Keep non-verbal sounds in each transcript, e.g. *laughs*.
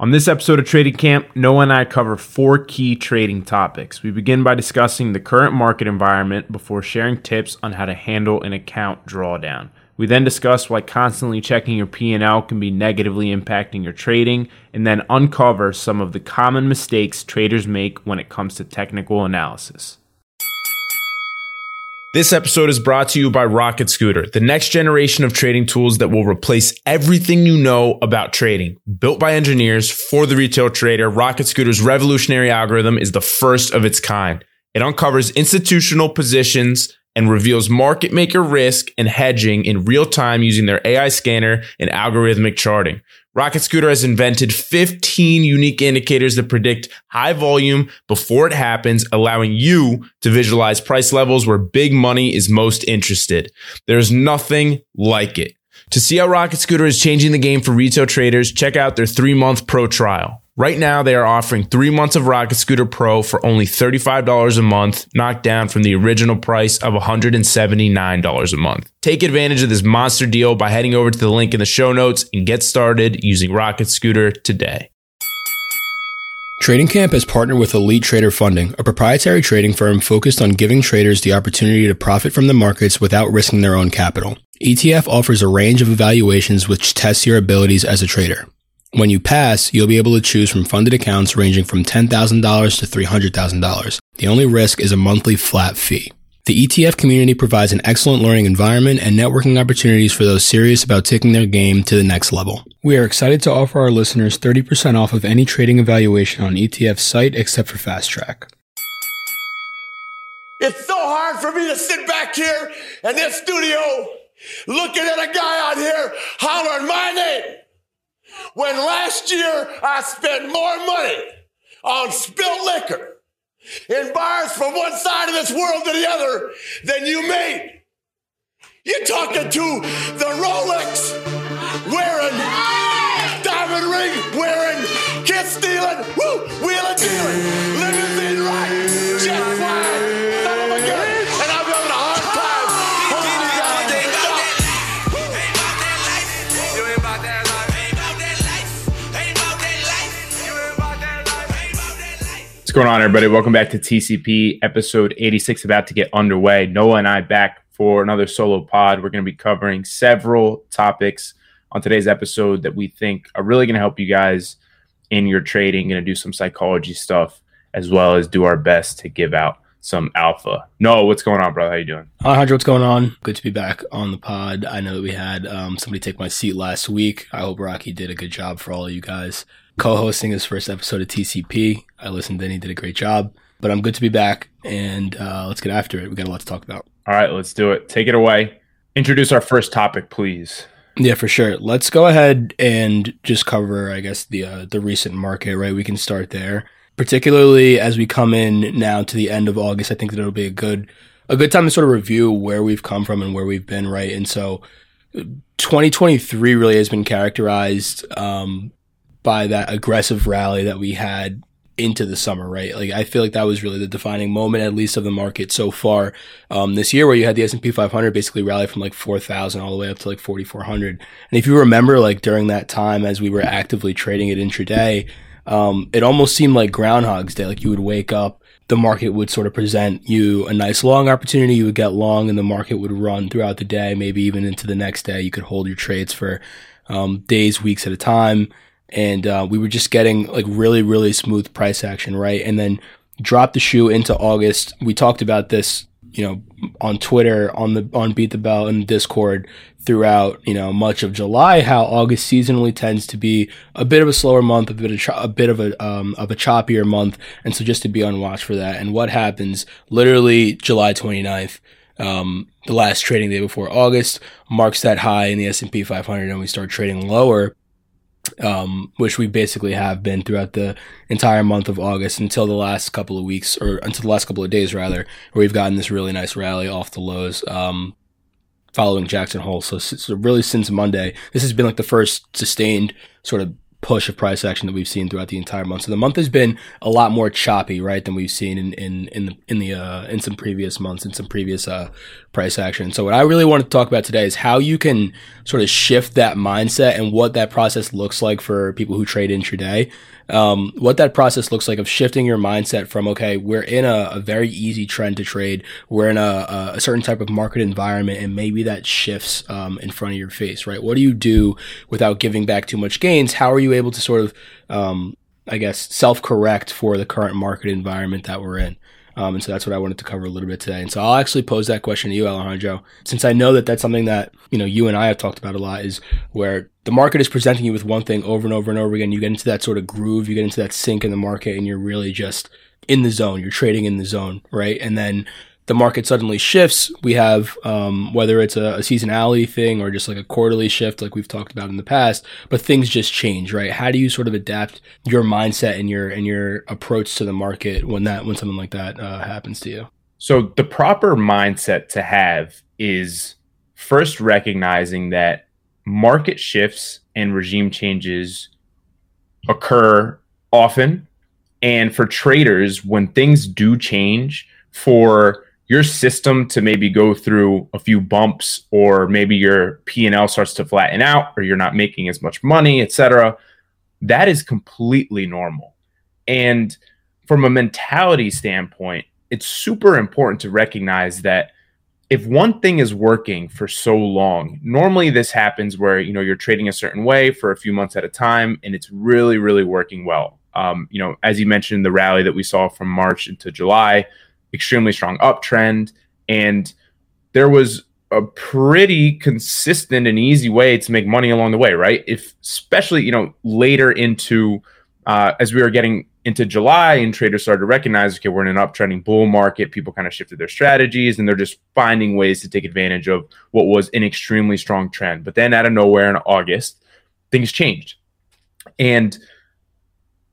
On this episode of Trading Camp, Noah and I cover four key trading topics. We begin by discussing the current market environment before sharing tips on how to handle an account drawdown. We then discuss why constantly checking your P&L can be negatively impacting your trading and then uncover some of the common mistakes traders make when it comes to technical analysis. This episode is brought to you by Rocket Scooter, the next generation of trading tools that will replace everything you know about trading. Built by engineers for the retail trader, Rocket Scooter's revolutionary algorithm is the first of its kind. It uncovers institutional positions and reveals market maker risk and hedging in real time using their AI scanner and algorithmic charting. Rocket Scooter has invented 15 unique indicators that predict high volume before it happens, allowing you to visualize price levels where big money is most interested. There's nothing like it. To see how Rocket Scooter is changing the game for retail traders, check out their three month pro trial. Right now, they are offering three months of Rocket Scooter Pro for only $35 a month, knocked down from the original price of $179 a month. Take advantage of this monster deal by heading over to the link in the show notes and get started using Rocket Scooter today. Trading Camp has partnered with Elite Trader Funding, a proprietary trading firm focused on giving traders the opportunity to profit from the markets without risking their own capital. ETF offers a range of evaluations which test your abilities as a trader. When you pass, you'll be able to choose from funded accounts ranging from $10,000 to $300,000. The only risk is a monthly flat fee. The ETF community provides an excellent learning environment and networking opportunities for those serious about taking their game to the next level. We are excited to offer our listeners 30% off of any trading evaluation on ETF's site except for Fast Track. It's so hard for me to sit back here in this studio looking at a guy out here hollering my name when last year I spent more money on spilt liquor in bars from one side of this world to the other than you made. You're talking to the Rolex wearing, diamond ring wearing, kiss stealing, woo, wheeling dealing, limousine ride, jet going on, everybody? Welcome back to TCP episode 86, about to get underway. Noah and I back for another solo pod. We're going to be covering several topics on today's episode that we think are really going to help you guys in your trading. Going to do some psychology stuff as well as do our best to give out some alpha. Noah, what's going on, brother? How you doing? Alejandro, what's going on? Good to be back on the pod. I know that we had um, somebody take my seat last week. I hope Rocky did a good job for all of you guys. Co-hosting his first episode of TCP. I listened in, he did a great job. But I'm good to be back, and uh, let's get after it. We got a lot to talk about. All right, let's do it. Take it away. Introduce our first topic, please. Yeah, for sure. Let's go ahead and just cover, I guess, the uh, the recent market. Right, we can start there. Particularly as we come in now to the end of August, I think that it'll be a good a good time to sort of review where we've come from and where we've been. Right, and so 2023 really has been characterized um, by that aggressive rally that we had into the summer, right? Like I feel like that was really the defining moment, at least of the market so far um, this year, where you had the S and P 500 basically rally from like 4,000 all the way up to like 4,400. And if you remember, like during that time, as we were actively trading it intraday, um, it almost seemed like Groundhog's Day. Like you would wake up, the market would sort of present you a nice long opportunity. You would get long, and the market would run throughout the day, maybe even into the next day. You could hold your trades for um, days, weeks at a time and uh, we were just getting like really really smooth price action right? And then dropped the shoe into august. We talked about this you know on twitter on the on beat the bell and discord throughout you know much of july how august seasonally tends to be a bit of a slower month a bit of a bit of a um, of a choppier month. And so just to be on watch for that. And what happens literally july 29th um, the last trading day before August marks that high in the S&P 500 and we start trading lower um, which we basically have been throughout the entire month of August until the last couple of weeks, or until the last couple of days rather, where we've gotten this really nice rally off the lows, um, following Jackson Hole. So, so really since Monday, this has been like the first sustained sort of push of price action that we've seen throughout the entire month. So the month has been a lot more choppy, right, than we've seen in in in the in the uh, in some previous months in some previous uh, price action. So what I really want to talk about today is how you can sort of shift that mindset and what that process looks like for people who trade intraday um, what that process looks like of shifting your mindset from, okay, we're in a, a very easy trend to trade. We're in a, a, certain type of market environment and maybe that shifts, um, in front of your face, right? What do you do without giving back too much gains? How are you able to sort of, um, I guess, self correct for the current market environment that we're in? Um, and so that's what I wanted to cover a little bit today. And so I'll actually pose that question to you, Alejandro, since I know that that's something that, you know, you and I have talked about a lot is where the market is presenting you with one thing over and over and over again. You get into that sort of groove, you get into that sync in the market and you're really just in the zone. You're trading in the zone, right? And then the market suddenly shifts. We have um, whether it's a, a, seasonality thing or just like a quarterly shift, like we've talked about in the past. But things just change, right? How do you sort of adapt your mindset and your and your approach to the market when that when something like that uh, happens to you? So the proper mindset to have is first recognizing that market shifts and regime changes occur often. And for traders, when things do change, for your system to maybe go through a few bumps or maybe your p&l starts to flatten out or you're not making as much money etc that is completely normal. And from a mentality standpoint it's super important to recognize that if one thing is working for so long normally this happens where you know you're trading a certain way for a few months at a time and it's really really working well. Um, you know as you mentioned the rally that we saw from march into july extremely strong uptrend. And there was a pretty consistent and easy way to make money along the way, right? If especially, you know, later into uh, as we were getting into July and traders started to recognize, okay, we're in an uptrending bull market. People kind of shifted their strategies and they're just finding ways to take advantage of what was an extremely strong trend. But then out of nowhere in August, things changed. And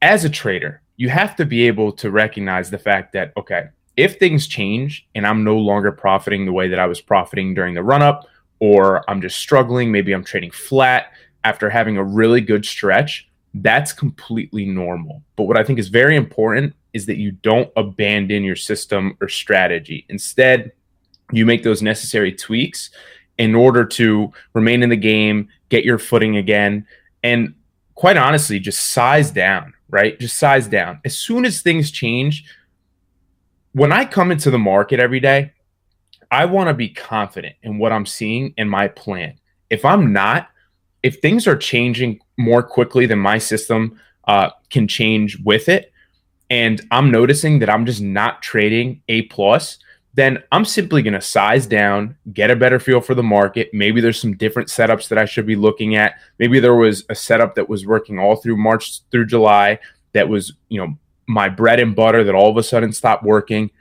as a trader, you have to be able to recognize the fact that, okay, if things change and I'm no longer profiting the way that I was profiting during the run up, or I'm just struggling, maybe I'm trading flat after having a really good stretch, that's completely normal. But what I think is very important is that you don't abandon your system or strategy. Instead, you make those necessary tweaks in order to remain in the game, get your footing again, and quite honestly, just size down, right? Just size down. As soon as things change, when I come into the market every day, I want to be confident in what I'm seeing in my plan. If I'm not, if things are changing more quickly than my system uh, can change with it, and I'm noticing that I'm just not trading A plus, then I'm simply going to size down, get a better feel for the market. Maybe there's some different setups that I should be looking at. Maybe there was a setup that was working all through March through July that was, you know, my bread and butter that all of a sudden stopped working.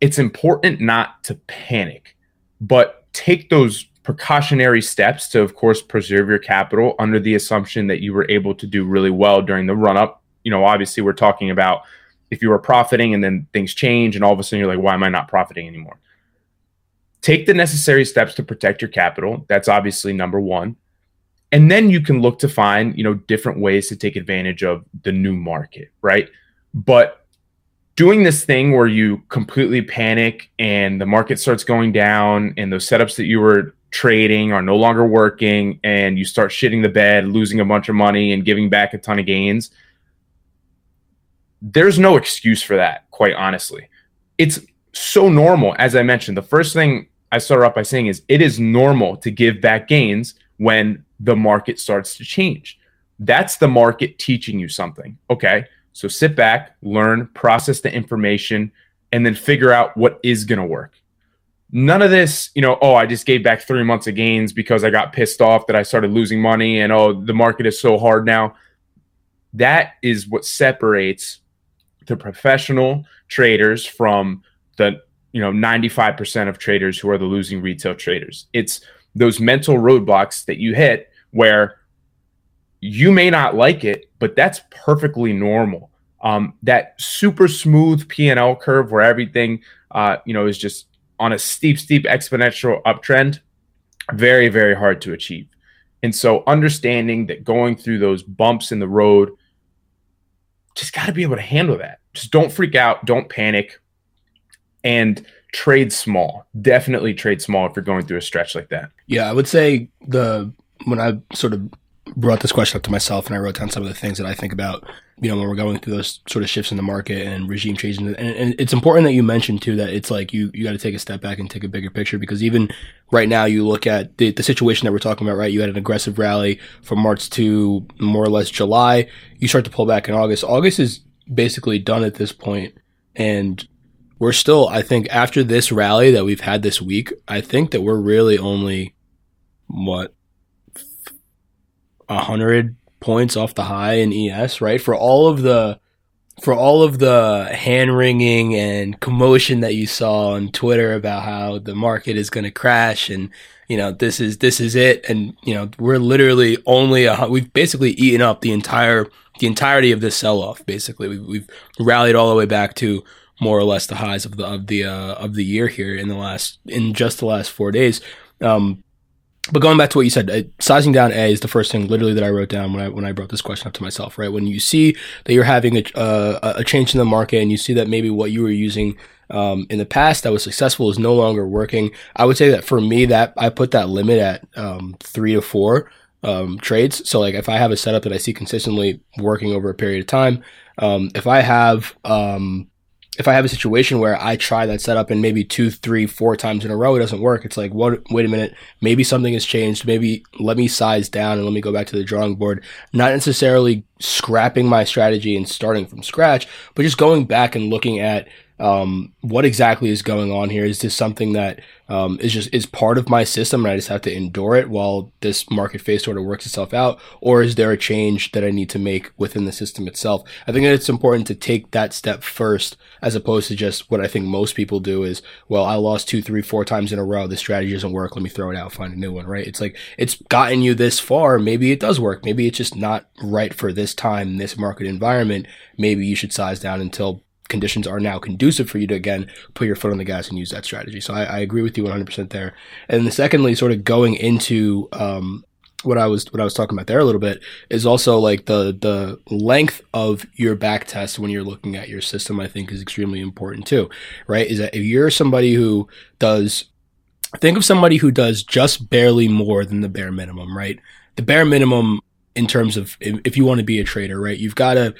It's important not to panic, but take those precautionary steps to, of course, preserve your capital under the assumption that you were able to do really well during the run up. You know, obviously, we're talking about if you were profiting and then things change and all of a sudden you're like, why am I not profiting anymore? Take the necessary steps to protect your capital. That's obviously number one and then you can look to find you know different ways to take advantage of the new market right but doing this thing where you completely panic and the market starts going down and those setups that you were trading are no longer working and you start shitting the bed, losing a bunch of money and giving back a ton of gains. There's no excuse for that, quite honestly. It's so normal. As I mentioned, the first thing I started off by saying is it is normal to give back gains when the market starts to change. That's the market teaching you something. Okay. So sit back, learn, process the information, and then figure out what is going to work. None of this, you know, oh, I just gave back three months of gains because I got pissed off that I started losing money and oh, the market is so hard now. That is what separates the professional traders from the, you know, 95% of traders who are the losing retail traders. It's those mental roadblocks that you hit where you may not like it, but that's perfectly normal. Um, that super smooth P and L curve where everything, uh, you know, is just on a steep, steep exponential uptrend, very, very hard to achieve. And so understanding that going through those bumps in the road, just got to be able to handle that. Just don't freak out, don't panic, and trade small. Definitely trade small if you're going through a stretch like that. Yeah, I would say the when I sort of brought this question up to myself and I wrote down some of the things that I think about, you know, when we're going through those sort of shifts in the market and regime changes. And, and it's important that you mentioned too that it's like you, you got to take a step back and take a bigger picture because even right now you look at the, the situation that we're talking about, right? You had an aggressive rally from March to more or less July. You start to pull back in August. August is basically done at this point and we're still, I think after this rally that we've had this week, I think that we're really only what a hundred points off the high in ES, right? For all of the for all of the hand wringing and commotion that you saw on Twitter about how the market is going to crash and you know this is this is it. And you know we're literally only a, we've basically eaten up the entire the entirety of this sell off basically. We've, we've rallied all the way back to more or less the highs of the of the uh, of the year here in the last in just the last 4 days. Um, but going back to what you said, uh, sizing down A is the first thing literally that I wrote down when I when I brought this question up to myself. Right when you see that you're having a uh, a change in the market and you see that maybe what you were using um, in the past that was successful is no longer working. I would say that for me that I put that limit at um, three to four um, trades. So like if I have a setup that I see consistently working over a period of time, um, if I have um, if I have a situation where I try that setup and maybe two, three, four times in a row it doesn't work, it's like, what? Wait a minute, maybe something has changed. Maybe let me size down and let me go back to the drawing board. Not necessarily scrapping my strategy and starting from scratch, but just going back and looking at um, what exactly is going on here? Is this something that um, is just is part of my system and I just have to endure it while this market phase sort of works itself out, or is there a change that I need to make within the system itself? I think that it's important to take that step first, as opposed to just what I think most people do is, well, I lost two, three, four times in a row. This strategy doesn't work. Let me throw it out, find a new one. Right? It's like it's gotten you this far. Maybe it does work. Maybe it's just not right for this time, this market environment. Maybe you should size down until conditions are now conducive for you to again put your foot on the gas and use that strategy. So I, I agree with you 100% there. And the secondly, sort of going into um, what I was what I was talking about there a little bit is also like the the length of your back test when you're looking at your system. I think is extremely important too, right? Is that if you're somebody who does think of somebody who does just barely more than the bare minimum, right? The bare minimum in terms of if you want to be a trader, right? You've got to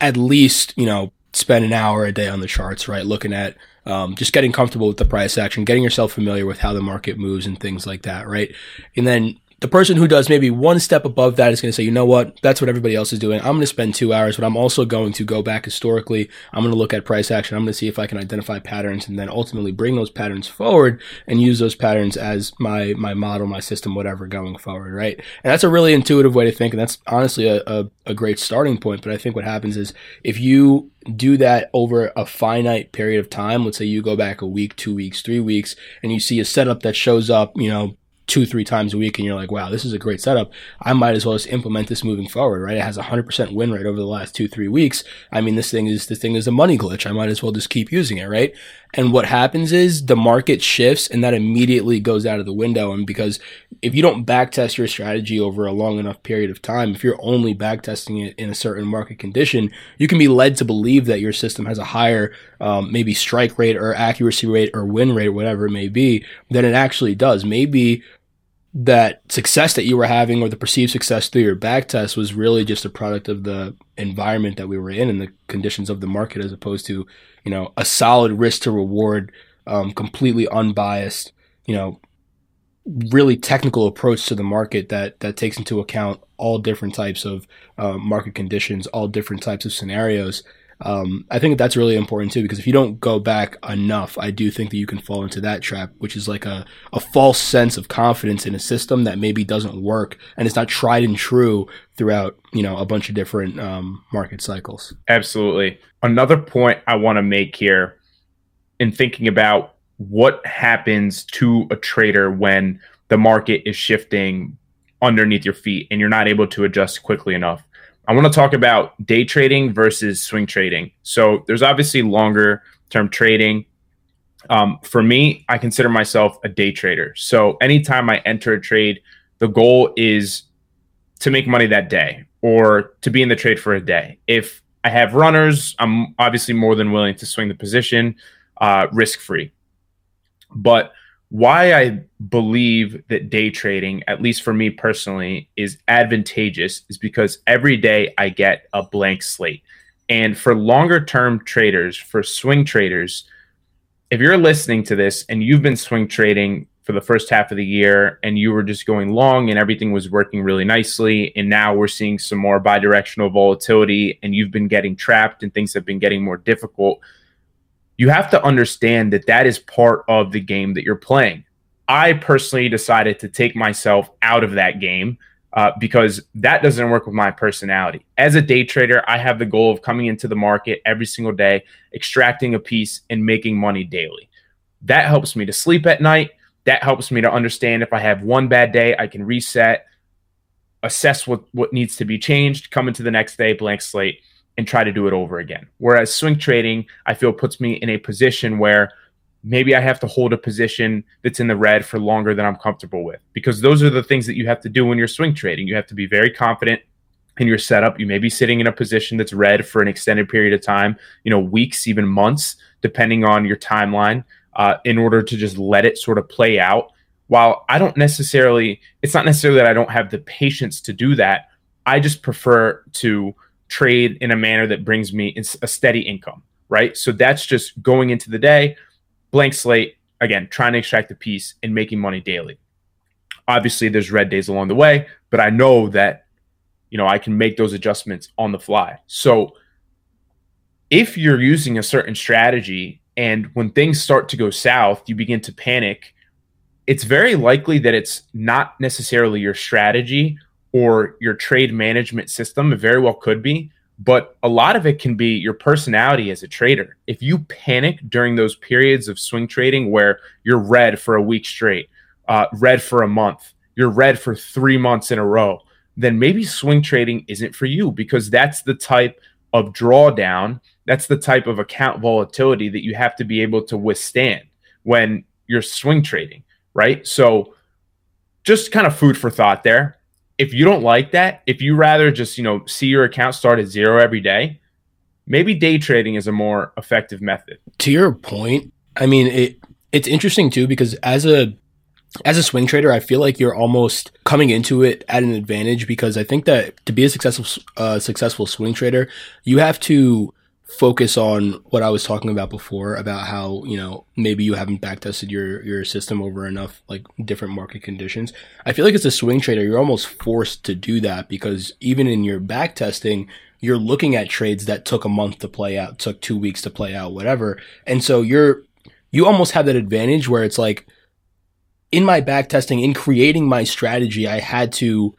at least you know spend an hour a day on the charts, right? Looking at um, just getting comfortable with the price action, getting yourself familiar with how the market moves and things like that, right? And then the person who does maybe one step above that is going to say, you know what, that's what everybody else is doing. I'm going to spend two hours, but I'm also going to go back historically. I'm going to look at price action. I'm going to see if I can identify patterns and then ultimately bring those patterns forward and use those patterns as my, my model, my system, whatever going forward. Right. And that's a really intuitive way to think. And that's honestly a, a, a great starting point. But I think what happens is if you do that over a finite period of time, let's say you go back a week, two weeks, three weeks, and you see a setup that shows up, you know, two, three times a week and you're like, wow, this is a great setup. I might as well just implement this moving forward, right? It has a hundred percent win rate over the last two, three weeks. I mean, this thing is, this thing is a money glitch. I might as well just keep using it, right? And what happens is the market shifts and that immediately goes out of the window. And because if you don't backtest your strategy over a long enough period of time, if you're only backtesting it in a certain market condition, you can be led to believe that your system has a higher, um, maybe strike rate or accuracy rate or win rate, whatever it may be, than it actually does. Maybe that success that you were having or the perceived success through your back test was really just a product of the environment that we were in and the conditions of the market as opposed to you know a solid risk to reward um, completely unbiased you know really technical approach to the market that that takes into account all different types of uh, market conditions all different types of scenarios um, I think that's really important too, because if you don't go back enough, I do think that you can fall into that trap, which is like a, a false sense of confidence in a system that maybe doesn't work and it's not tried and true throughout, you know, a bunch of different um, market cycles. Absolutely. Another point I want to make here in thinking about what happens to a trader when the market is shifting underneath your feet and you're not able to adjust quickly enough. I want to talk about day trading versus swing trading. So there's obviously longer term trading. Um, for me, I consider myself a day trader. So anytime I enter a trade, the goal is to make money that day or to be in the trade for a day. If I have runners, I'm obviously more than willing to swing the position uh, risk free. But why I believe that day trading, at least for me personally, is advantageous is because every day I get a blank slate. And for longer term traders, for swing traders, if you're listening to this and you've been swing trading for the first half of the year and you were just going long and everything was working really nicely and now we're seeing some more bidirectional volatility and you've been getting trapped and things have been getting more difficult you have to understand that that is part of the game that you're playing. I personally decided to take myself out of that game uh, because that doesn't work with my personality. As a day trader i have the goal of coming into the market every single day extracting a piece and making money daily. That helps me to sleep at night. That helps me to understand if I have one bad day, I can reset, assess what, what needs to be changed, come into the next day, blank slate, and try to do it over again. Whereas swing trading, I feel puts me in a position where maybe I have to hold a position that's in the red for longer than I'm comfortable with. Because those are the things that you have to do when you're swing trading. You have to be very confident in your setup. You may be sitting in a position that's red for an extended period of time, you know, weeks, even months, depending on your timeline uh, in order to just let it sort of play out. While I don't necessarily, it's not necessarily that I don't have the patience to do that. I just prefer to trade in a manner that brings me a steady income, right? So that's just going into the day, blank slate, again, trying to extract the piece and making money daily. Obviously, there's red days along the way, but I know that, you know, I can make those adjustments on the fly. So if you're using a certain strategy and when things start to go south, you begin to panic. It's very likely that it's not necessarily your strategy or your trade management system. It very well could be, but a lot of it can be your personality as a trader. If you panic during those periods of swing trading where you're red for a week straight, uh, red for a month, you're red for three months in a row, then maybe swing trading isn't for you because that's the type of drawdown that's the type of account volatility that you have to be able to withstand when you're swing trading, right? So just kind of food for thought there. If you don't like that, if you rather just, you know, see your account start at zero every day, maybe day trading is a more effective method. To your point, I mean, it it's interesting too because as a as a swing trader, I feel like you're almost coming into it at an advantage because I think that to be a successful uh, successful swing trader, you have to focus on what I was talking about before about how, you know, maybe you haven't backtested your, your system over enough like different market conditions. I feel like as a swing trader, you're almost forced to do that because even in your backtesting, you're looking at trades that took a month to play out, took two weeks to play out, whatever. And so you're, you almost have that advantage where it's like in my backtesting, in creating my strategy, I had to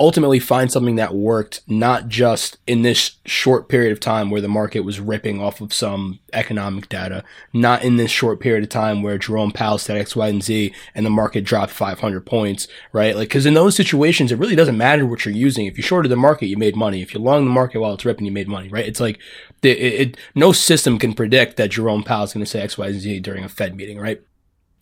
ultimately find something that worked not just in this short period of time where the market was ripping off of some economic data, not in this short period of time where Jerome Powell said X, Y, and Z and the market dropped 500 points, right? Like, cause in those situations, it really doesn't matter what you're using. If you shorted the market, you made money. If you long the market while it's ripping, you made money, right? It's like, it, it, no system can predict that Jerome Powell is going to say X, Y, and Z during a Fed meeting, right?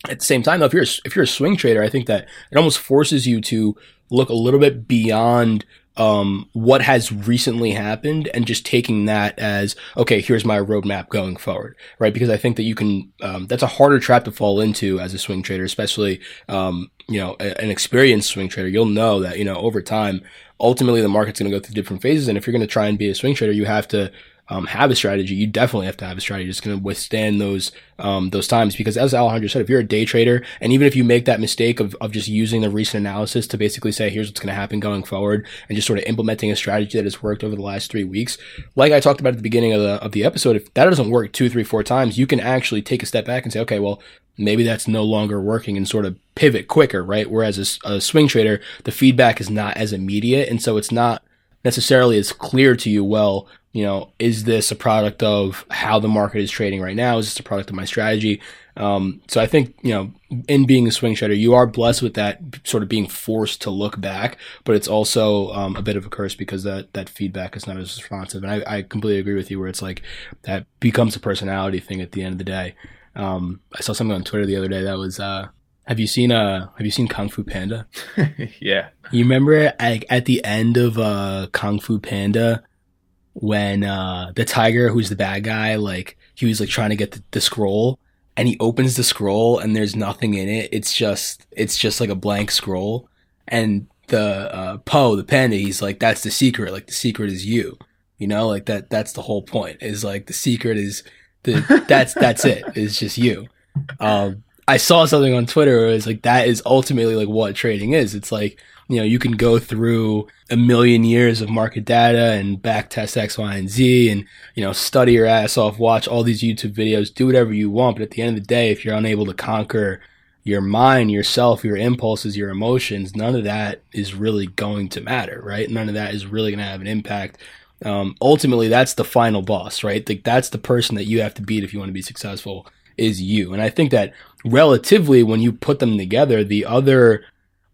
At the same time, though, if you're if you're a swing trader, I think that it almost forces you to look a little bit beyond um, what has recently happened and just taking that as okay here's my roadmap going forward right? Because i think that you can um, that's a harder trap to fall into as a swing trader especially um, you know a, an experienced swing trader. You'll know that you know over time ultimately the market's going to go through different phases. And if you're going to try and be a swing trader you have to um, have a strategy, you definitely have to have a strategy that's going to withstand those um, those times. Because as Alejandro said, if you're a day trader, and even if you make that mistake of, of just using the recent analysis to basically say, here's what's going to happen going forward, and just sort of implementing a strategy that has worked over the last three weeks, like I talked about at the beginning of the of the episode, if that doesn't work two, three, four times, you can actually take a step back and say, okay, well, maybe that's no longer working and sort of pivot quicker, right? Whereas a, a swing trader, the feedback is not as immediate, and so it's not necessarily as clear to you. Well, you know, is this a product of how the market is trading right now? Is this a product of my strategy? Um, so I think, you know, in being a swing trader, you are blessed with that sort of being forced to look back, but it's also um, a bit of a curse because that, that feedback is not as responsive. And I, I completely agree with you where it's like that becomes a personality thing at the end of the day. Um, I saw something on Twitter the other day that was, uh, Have you seen uh have you seen Kung Fu Panda? *laughs* yeah. You remember like at the end of uh Kung Fu Panda when uh the tiger who's the bad guy like he was like trying to get the, the scroll and he opens the scroll and there's nothing in it. It's just it's just like a blank scroll and the uh Po, the panda, he's like that's the secret. Like the secret is you. You know, like that that's the whole point. Is like the secret is the that's that's it. It's just you. Um I saw something on Twitter where it was like that is ultimately like what trading is. It's like, you know, you can go through a million years of market data and back test X, Y, and Z and, you know, study your ass off, watch all these YouTube videos, do whatever you want. But at the end of the day, if you're unable to conquer your mind, yourself, your impulses, your emotions, none of that is really going to matter, right? None of that is really going to have an impact. Um, ultimately, that's the final boss, right? Like that's the person that you have to beat if you want to be successful is you. And I think that relatively when you put them together, the other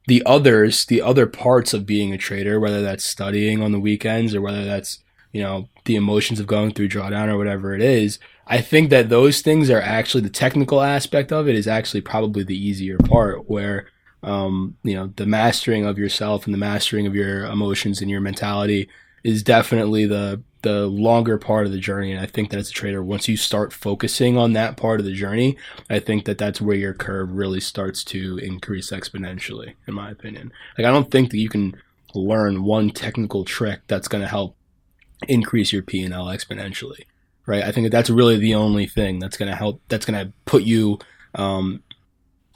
the others, the other parts of being a trader, whether that's studying on the weekends or whether that's, you know, the emotions of going through drawdown or whatever it is, I think that those things are actually the technical aspect of it is actually probably the easier part where um, you know, the mastering of yourself and the mastering of your emotions and your mentality is definitely the the longer part of the journey. And I think that as a trader, once you start focusing on that part of the journey, I think that that's where your curve really starts to increase exponentially, in my opinion. Like, I don't think that you can learn one technical trick that's going to help increase your P and L exponentially, right? I think that that's really the only thing that's going to help, that's going to put you, um,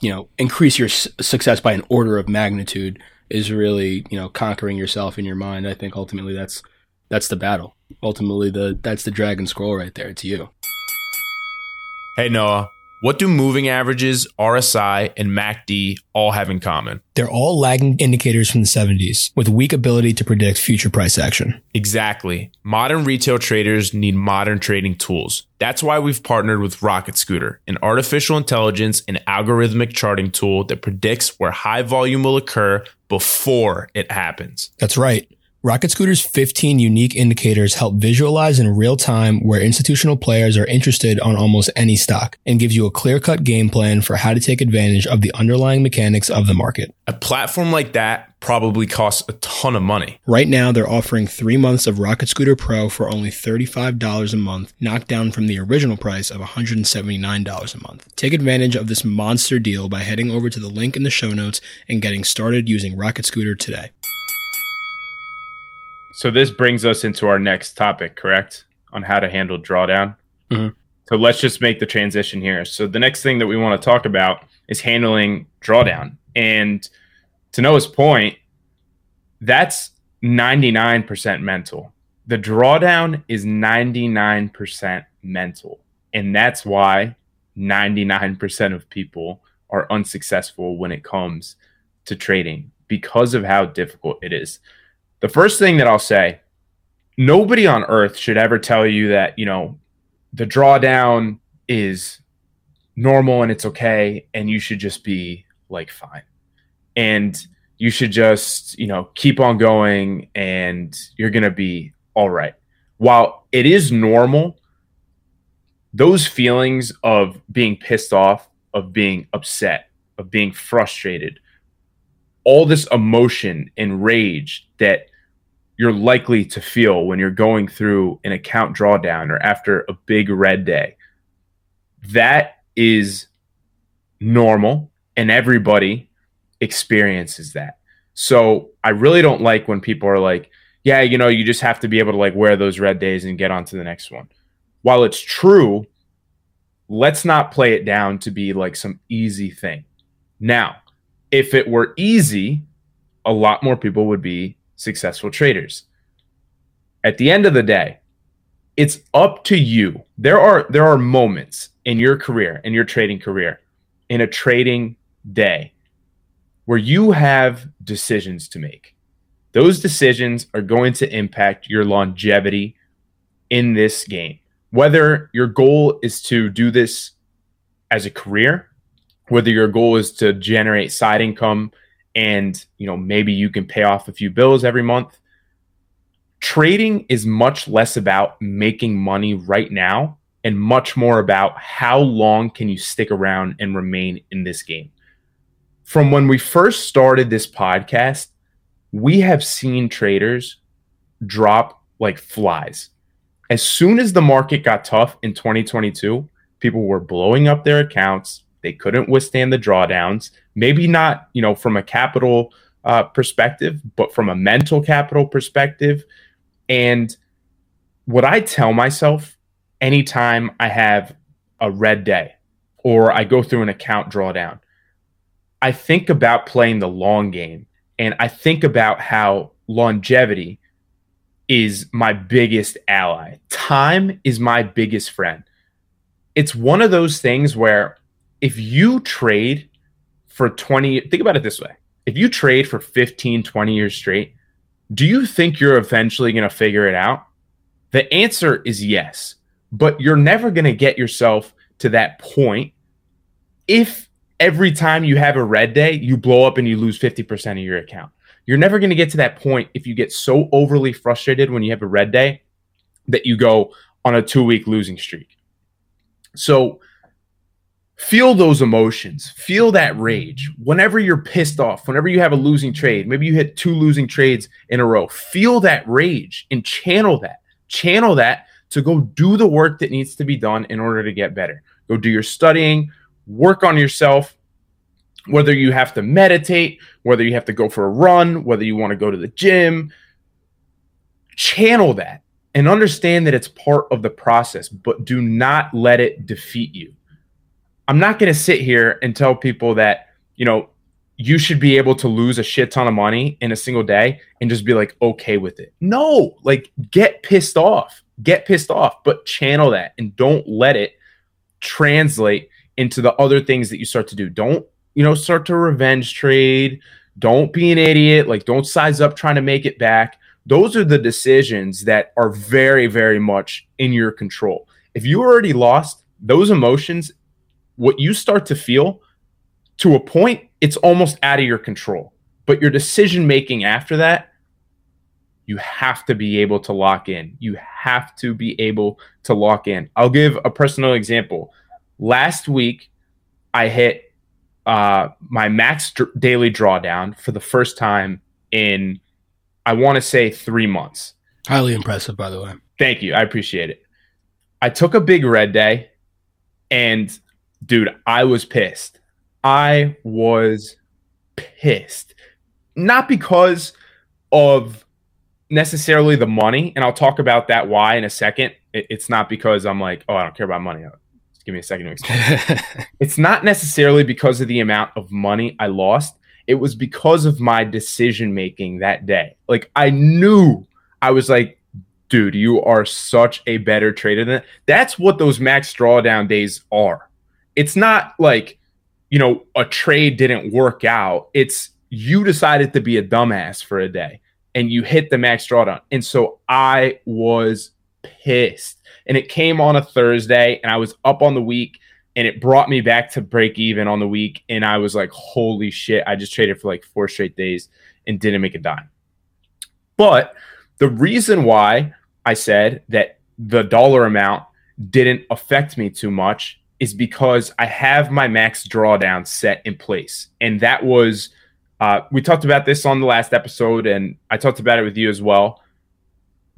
you know, increase your success by an order of magnitude is really, you know, conquering yourself in your mind. I think ultimately that's, that's the battle. Ultimately, the that's the dragon scroll right there. It's you. Hey Noah, what do moving averages, RSI, and MACD all have in common? They're all lagging indicators from the 70s with weak ability to predict future price action. Exactly. Modern retail traders need modern trading tools. That's why we've partnered with Rocket Scooter, an artificial intelligence and algorithmic charting tool that predicts where high volume will occur before it happens. That's right. Rocket Scooter's 15 unique indicators help visualize in real time where institutional players are interested on almost any stock and gives you a clear cut game plan for how to take advantage of the underlying mechanics of the market. A platform like that probably costs a ton of money. Right now, they're offering three months of Rocket Scooter Pro for only $35 a month, knocked down from the original price of $179 a month. Take advantage of this monster deal by heading over to the link in the show notes and getting started using Rocket Scooter today. So this brings us into our next topic, correct? On how to handle drawdown. Mm-hmm. So let's just make the transition here. So the next thing that we want to talk about is handling drawdown. And to Noah's point, that's 99% mental. The drawdown is 99% mental. And that's why 99% of people are unsuccessful when it comes to trading because of how difficult it is. The first thing that I'll say, nobody on earth should ever tell you that, you know, the drawdown is normal and it's okay and you should just be like fine. And you should just, you know, keep on going and you're going to be all right. While it is normal, those feelings of being pissed off, of being upset, of being frustrated, all this emotion and rage that you're likely to feel when you're going through an account drawdown or after a big red day. That is normal and everybody experiences that. So I really don't like when people are like, yeah, you know, you just have to be able to like wear those red days and get on to the next one. While it's true, let's not play it down to be like some easy thing. Now, if it were easy, a lot more people would be successful traders. At the end of the day, it's up to you. There are there are moments in your career, in your trading career, in a trading day where you have decisions to make. Those decisions are going to impact your longevity in this game. Whether your goal is to do this as a career, whether your goal is to generate side income and you know maybe you can pay off a few bills every month trading is much less about making money right now and much more about how long can you stick around and remain in this game from when we first started this podcast, we have seen traders drop like flies. As soon as the market got tough in 2022, people were blowing up their accounts. They couldn't withstand the drawdowns. Maybe not, you know, from a capital uh, perspective, but from a mental capital perspective. And what I tell myself anytime I have a red day or I go through an account drawdown, I think about playing the long game and I think about how longevity is my biggest ally. Time is my biggest friend. It's one of those things where if you trade for 20, think about it this way. If you trade for 15, 20 years straight, do you think you're eventually going to figure it out? The answer is yes, but you're never going to get yourself to that point if every time you have a red day, you blow up and you lose 50% of your account. You're never going to get to that point if you get so overly frustrated when you have a red day that you go on a two week losing streak. So feel those emotions, feel that rage. Whenever you're pissed off, whenever you have a losing trade, maybe you hit two losing trades in a row, feel that rage and channel that. Channel that to go do the work that needs to be done in order to get better. Go do your studying, work on yourself, whether you have to meditate, whether you have to go for a run, whether you want to go to the gym, channel that and understand that it's part of the process, but do not let it defeat you. I'm not going to sit here and tell people that, you know, you should be able to lose a shit ton of money in a single day and just be like okay with it. No, like get pissed off. Get pissed off, but channel that and don't let it translate into the other things that you start to do. Don't you know, start to revenge trade. Don't be an idiot. Like, don't size up trying to make it back. Those are the decisions that are very, very much in your control. If you already lost, those emotions, what you start to feel to a point, it's almost out of your control. But your decision making after that, you have to be able to lock in. You have to be able to lock in. I'll give a personal example. Last week, I hit uh, my max daily drawdown for the first time in, I want to say, three months. Highly impressive, by the way. Thank you. I appreciate it. I took a big red day, and dude, I was pissed. I was pissed. Not because of necessarily the money, and I'll talk about that why in a second. it's not because I'm like, oh, I don't care about money. Uh, just Give me a second to explain. *laughs* it's not necessarily because of the amount of money I lost. It was because of my decision making that day. Like I knew I was like, dude, you are such a better trader than that. That's what those max drawdown days are. It's not like, you know, a trade didn't work out. It's you decided to be a dumbass for a day and you hit the max drawdown. And so I was pissed and it came on a Thursday, and I was up on the week, and it brought me back to break even on the week, and I was like, holy shit! I just traded for like four straight days and didn't make a dime. But the reason why I said that the dollar amount didn't affect me too much is because I have my max drawdown set in place, and that was. Uh, we talked about this on the last episode, and I talked about it with you as well.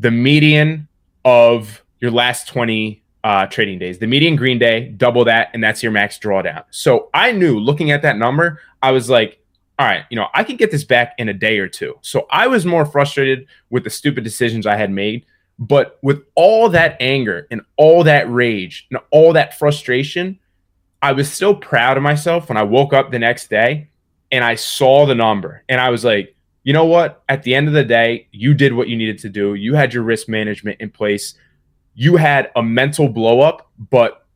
The median of your last 20 uh, trading days. The median green day, double that, and that's your max drawdown. So I knew looking at that number, I was like, all right, you know, I can get this back in a day or two. So I was more frustrated with the stupid decisions I had made. But with all that anger and all that rage and all that frustration, I was still proud of myself when I woke up the next day and I saw the number and I was like, you know what? At the end of the day, you did what you needed to do. You had your risk management in place you had a mental blow up, but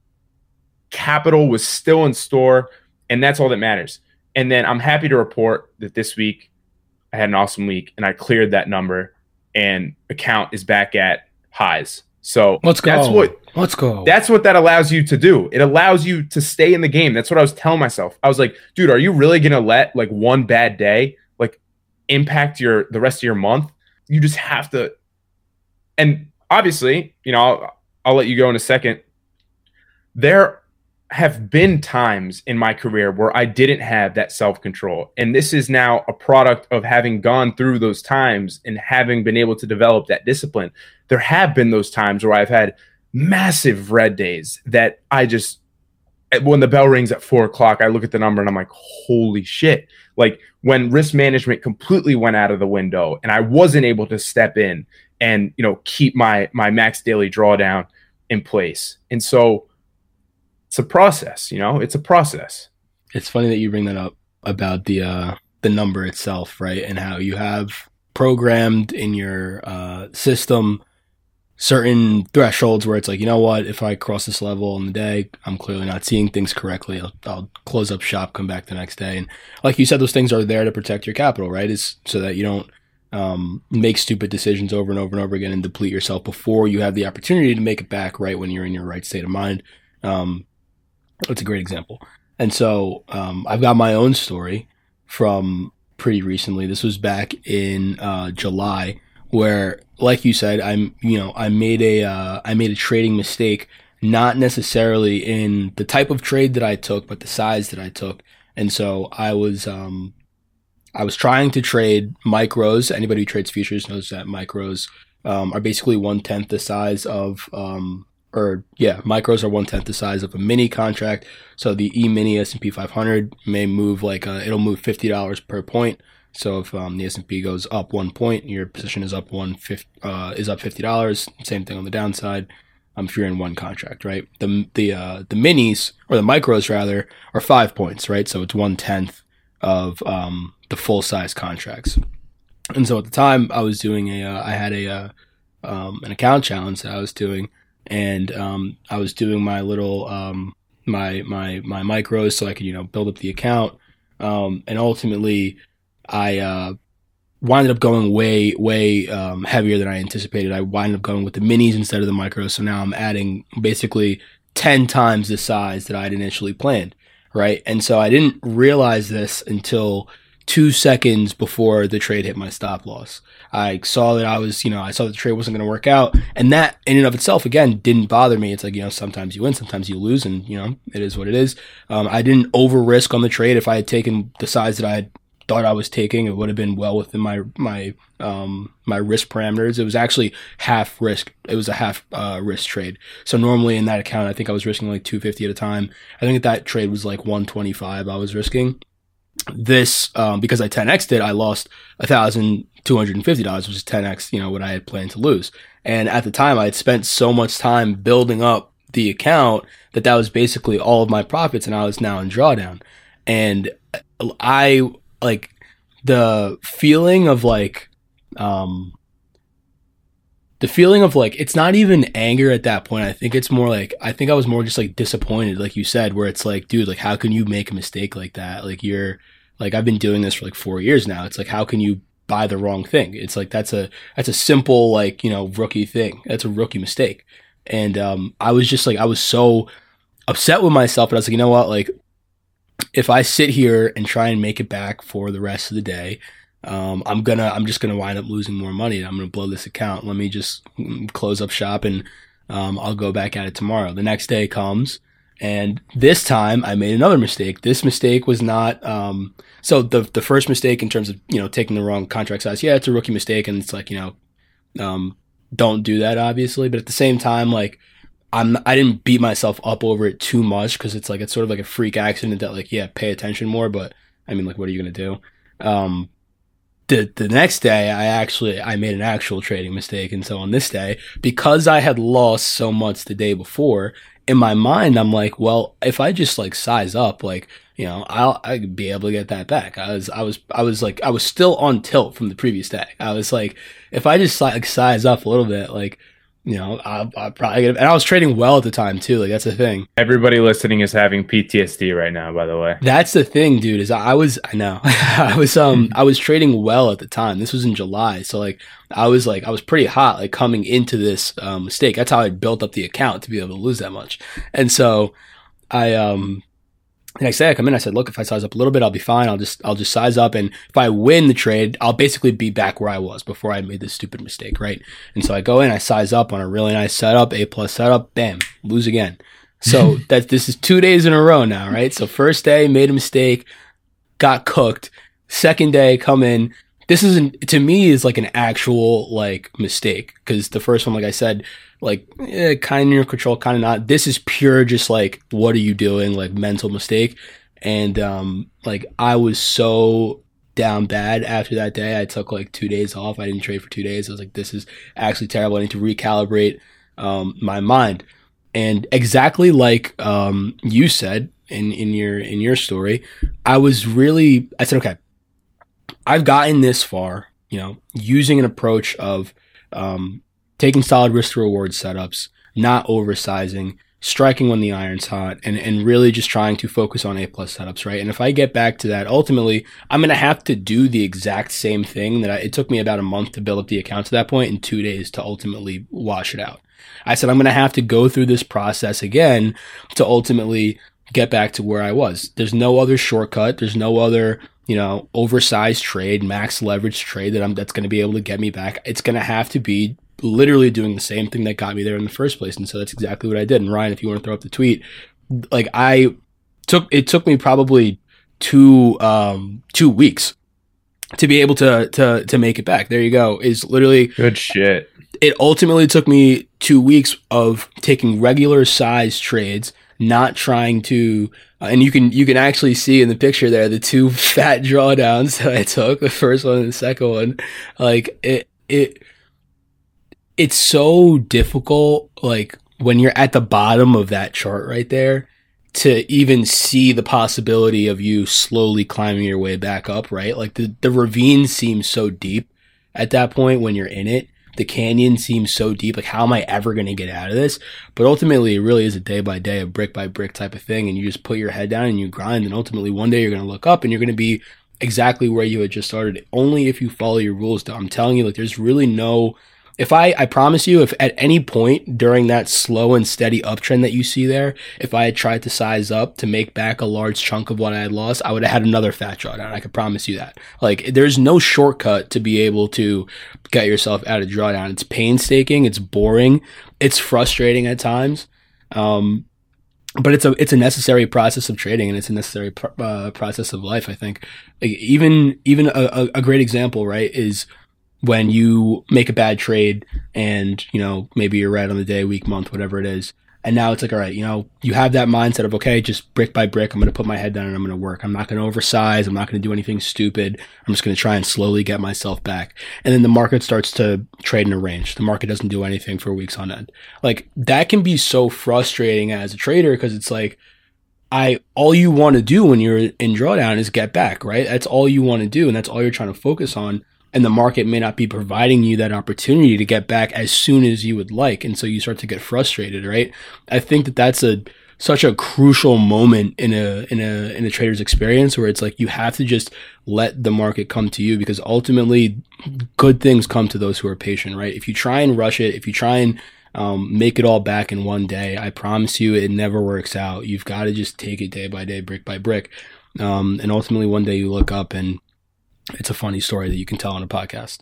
capital was still in store, and that's all that matters. And then I'm happy to report that this week I had an awesome week and I cleared that number and account is back at highs. So let's go. That's what let's go. That's what that allows you to do. It allows you to stay in the game. That's what I was telling myself. I was like, dude, are you really gonna let like one bad day like impact your the rest of your month? You just have to and obviously, you know, I'll, I'll let you go in a second. There have been times in my career where I didn't have that self control. And this is now a product of having gone through those times and having been able to develop that discipline. There have been those times where I've had massive red days that I just, when the bell rings at four o'clock, I look at the number and I'm like, holy shit. Like when risk management completely went out of the window and I wasn't able to step in and, you know, keep my, my max daily drawdown in place. And so, it's a process, you know, it's a process. It's funny that you bring that up about the uh the number itself, right? And how you have programmed in your uh system certain thresholds where it's like, you know what, if I cross this level in the day, I'm clearly not seeing things correctly. I'll, I'll close up shop, come back the next day. And like you said, those things are there to protect your capital, right? Is so that you don't um, make stupid decisions over and over and over again and deplete yourself before you have the opportunity to make it back right when you're in your right state of mind. Um, it's a great example. And so um, I've got my own story from pretty recently. This was back in uh, July, where, like you said, I'm you know I made a uh, I made a trading mistake, not necessarily in the type of trade that I took, but the size that I took. And so I was um, I was trying to trade micros. Anybody who trades futures knows that micros um, are basically one tenth the size of um, or yeah, micros are one tenth the size of a mini contract. So the E mini S and P 500 may move like a, it'll move fifty dollars per point. So if um, the S and P goes up one point, your position is up one fifty uh, is up fifty dollars. Same thing on the downside. Um, if you're in one contract, right? The the uh, the minis or the micros rather are five points, right? So it's one tenth of um, the full size contracts. And so at the time, I was doing a uh, I had a uh, um, an account challenge that I was doing and um, I was doing my little um, my my my micros so I could you know build up the account, um, and ultimately I uh, winded up going way way um, heavier than I anticipated. I winded up going with the minis instead of the micros, so now I'm adding basically ten times the size that I'd initially planned, right? And so I didn't realize this until two seconds before the trade hit my stop loss. I saw that I was, you know, I saw that the trade wasn't going to work out. And that in and of itself, again, didn't bother me. It's like, you know, sometimes you win, sometimes you lose, and, you know, it is what it is. Um, I didn't over risk on the trade. If I had taken the size that I had thought I was taking, it would have been well within my, my, um, my risk parameters. It was actually half risk. It was a half, uh, risk trade. So normally in that account, I think I was risking like 250 at a time. I think that trade was like 125 I was risking this um, because I 10x it, I lost a thousand two hundred and fifty dollars, which is 10x, you know, what I had planned to lose. And at the time, I had spent so much time building up the account that that was basically all of my profits, and I was now in drawdown. And I like the feeling of like, um, the feeling of like it's not even anger at that point. I think it's more like I think I was more just like disappointed, like you said, where it's like, dude, like how can you make a mistake like that? Like you're like I've been doing this for like four years now. It's like how can you buy the wrong thing? It's like that's a that's a simple like you know rookie thing. That's a rookie mistake. And um, I was just like I was so upset with myself, but I was like, you know what, like if I sit here and try and make it back for the rest of the day, um, I'm gonna I'm just gonna wind up losing more money. I'm gonna blow this account. Let me just mm, close up shop and um, I'll go back at it tomorrow. The next day comes and this time I made another mistake. This mistake was not, um, so the, the first mistake in terms of, you know, taking the wrong contract size. Yeah, it's a rookie mistake. And it's like, you know, um, don't do that obviously. But at the same time, like, I'm, I didn't beat myself up over it too much because it's like, it's sort of like a freak accident that like, yeah, pay attention more. But I mean, like, what are you to do? Um, the the next day I actually I made an actual trading mistake and so on this day because I had lost so much the day before in my mind, I'm like, well, if I just like size up, like, you know, I'll, I'd be able to get that back. I was, I was, I was like, I was still on tilt from the previous day. I was like, if I just like size up a little bit, like, you know, I, I probably get, and I was trading well at the time too. Like that's the thing. Everybody listening is having PTSD right now. By the way, that's the thing, dude. Is I was, I know, *laughs* I was, um, I was trading well at the time. This was in July, so like, I was like, I was pretty hot, like coming into this um, mistake. That's how I built up the account to be able to lose that much. And so, I, um, the next day I come in, I said, look, if I size up a little bit, I'll be fine. I'll just, I'll just size up. And if I win the trade, I'll basically be back where I was before I made this stupid mistake. Right. And so I go in, I size up on a really nice setup, A plus setup, bam, lose again. So *laughs* that this is two days in a row now, right? So first day made a mistake, got cooked. Second day come in. This isn't to me is like an actual like mistake because the first one, like I said, like eh, kind of in your control, kind of not. This is pure, just like what are you doing, like mental mistake. And um, like I was so down bad after that day. I took like two days off. I didn't trade for two days. I was like, this is actually terrible. I need to recalibrate um, my mind. And exactly like um, you said in in your in your story, I was really I said, okay, I've gotten this far, you know, using an approach of um, taking solid risk reward setups, not oversizing, striking when the iron's hot, and, and really just trying to focus on A plus setups, right? And if I get back to that, ultimately, I'm going to have to do the exact same thing that I, it took me about a month to build up the account to that point and two days to ultimately wash it out. I said, I'm going to have to go through this process again to ultimately get back to where I was. There's no other shortcut. There's no other you know, oversized trade, max leverage trade that I'm that's going to be able to get me back. It's going to have to be literally doing the same thing that got me there in the first place. And so that's exactly what I did. And Ryan, if you want to throw up the tweet, like I took it took me probably two um two weeks to be able to to to make it back. There you go. Is literally good shit. It ultimately took me two weeks of taking regular size trades not trying to uh, and you can you can actually see in the picture there the two *laughs* fat drawdowns that I took the first one and the second one like it it it's so difficult like when you're at the bottom of that chart right there to even see the possibility of you slowly climbing your way back up right like the the ravine seems so deep at that point when you're in it the canyon seems so deep. Like, how am I ever going to get out of this? But ultimately, it really is a day by day, a brick by brick type of thing. And you just put your head down and you grind. And ultimately, one day you're going to look up and you're going to be exactly where you had just started. Only if you follow your rules. I'm telling you, like, there's really no if I, I promise you, if at any point during that slow and steady uptrend that you see there, if I had tried to size up to make back a large chunk of what I had lost, I would have had another fat drawdown. I can promise you that. Like, there's no shortcut to be able to get yourself out of drawdown. It's painstaking. It's boring. It's frustrating at times. Um, but it's a it's a necessary process of trading and it's a necessary pr- uh, process of life. I think even even a, a great example, right, is when you make a bad trade and, you know, maybe you're right on the day, week, month, whatever it is. And now it's like, all right, you know, you have that mindset of, okay, just brick by brick, I'm going to put my head down and I'm going to work. I'm not going to oversize. I'm not going to do anything stupid. I'm just going to try and slowly get myself back. And then the market starts to trade in a range. The market doesn't do anything for weeks on end. Like that can be so frustrating as a trader because it's like, I, all you want to do when you're in drawdown is get back, right? That's all you want to do. And that's all you're trying to focus on and the market may not be providing you that opportunity to get back as soon as you would like. And so you start to get frustrated right? I think that that's a such a crucial moment in a in a in a trader's experience where it's like you have to just let the market come to you because ultimately good things come to those who are patient right? If you try and rush it if you try and um, make it all back in one day i promise you it never works out. You've got to just take it day by day brick by brick. Um, and ultimately one day you look up and it's a funny story that you can tell on a podcast.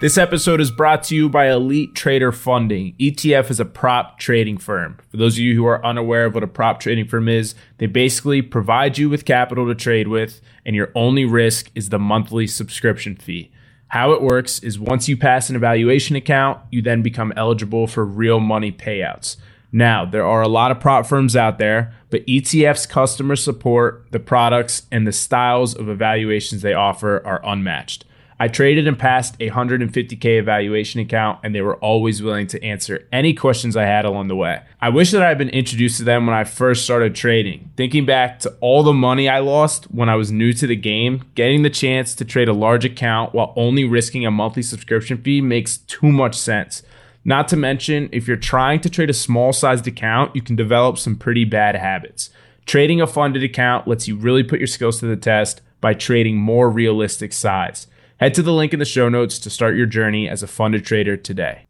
This episode is brought to you by Elite Trader Funding. ETF is a prop trading firm. For those of you who are unaware of what a prop trading firm is, they basically provide you with capital to trade with, and your only risk is the monthly subscription fee. How it works is once you pass an evaluation account, you then become eligible for real money payouts. Now, there are a lot of prop firms out there, but ETF's customer support, the products, and the styles of evaluations they offer are unmatched. I traded and passed a 150K evaluation account, and they were always willing to answer any questions I had along the way. I wish that I had been introduced to them when I first started trading. Thinking back to all the money I lost when I was new to the game, getting the chance to trade a large account while only risking a monthly subscription fee makes too much sense. Not to mention, if you're trying to trade a small sized account, you can develop some pretty bad habits. Trading a funded account lets you really put your skills to the test by trading more realistic size. Head to the link in the show notes to start your journey as a funded trader today.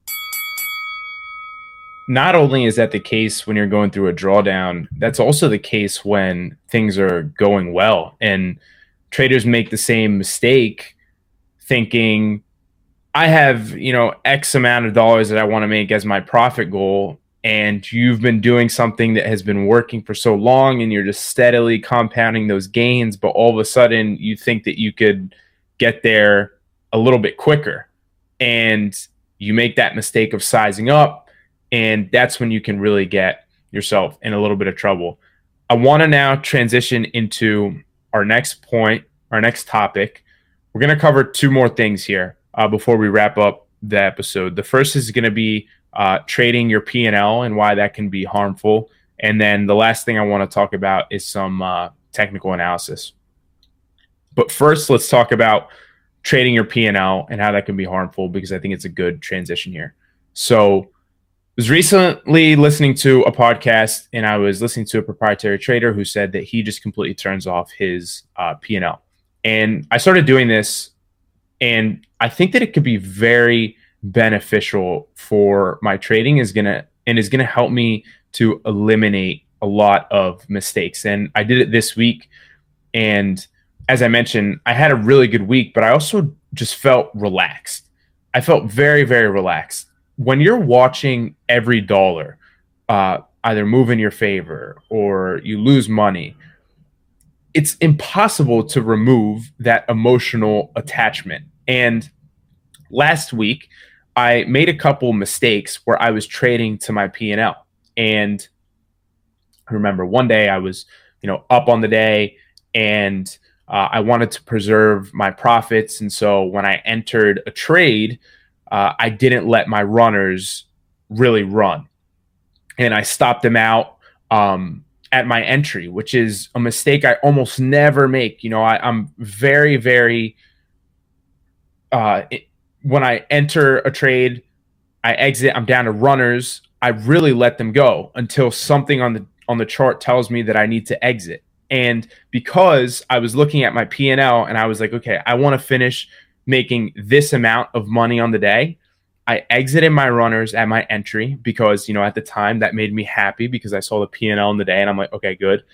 Not only is that the case when you're going through a drawdown, that's also the case when things are going well. And traders make the same mistake thinking, I have, you know, X amount of dollars that I want to make as my profit goal. and you've been doing something that has been working for so long and you're just steadily compounding those gains but all of a sudden you think that you could get there a little bit quicker. And you make that mistake of sizing up and that's when you can really get yourself in a little bit of trouble. I want to now transition into our next point our next topic. We're going to cover two more things here uh, before we wrap up the episode the first is going to be uh, trading your P&L and why that can be harmful. And then the last thing I want to talk about is some uh, technical analysis. But first, let's talk about trading your P&L and how that can be harmful because I think it's a good transition here. So, I was recently listening to a podcast and I was listening to a proprietary trader who said that he just completely turns off his uh, P&L. And I started doing this and I think that it could be very beneficial for my trading is to and is to help me to eliminate a lot of mistakes. And I did it this week and as I mentioned, I had a really good week, but I also just felt relaxed. I felt very very relaxed. When you're watching every dollar uh, either move in your favor or you lose money, it's impossible to remove that emotional attachment. And last week, I made a couple mistakes where I was trading to my P and L. And I remember one day I was, you know, up on the day and uh, I wanted to preserve my profits. And so when I entered a trade, uh, I didn't let my runners really run. And I stopped them out um, at my entry, which is a mistake I almost never make. You know, I, am very, very uh, when I enter a trade, I exit, I'm down to runners. I really let them go until something on the on the chart tells me that I need to exit. And because I was looking at my P&L and I was like, okay, I want to finish making this amount of money on the day, I exited my runners at my entry because, you know, at the time that made me happy because I saw the P&L in the day and I'm like, okay, good.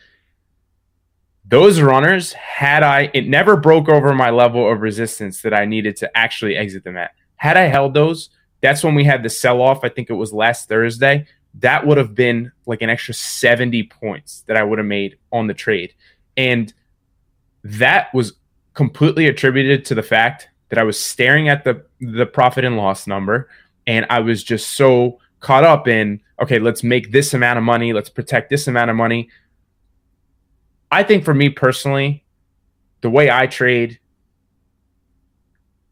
Those runners had i it never broke over my level of resistance that i needed to actually exit them at. Had i held those that's when we had the sell off i think it was last thursday. That would have been like an extra 70 points that i would have made on the trade. And that was completely attributed to the fact that i was staring at the the profit and loss number and i was just so caught up in okay let's make this amount of money let's protect this amount of money I think for me personally, the way I trade,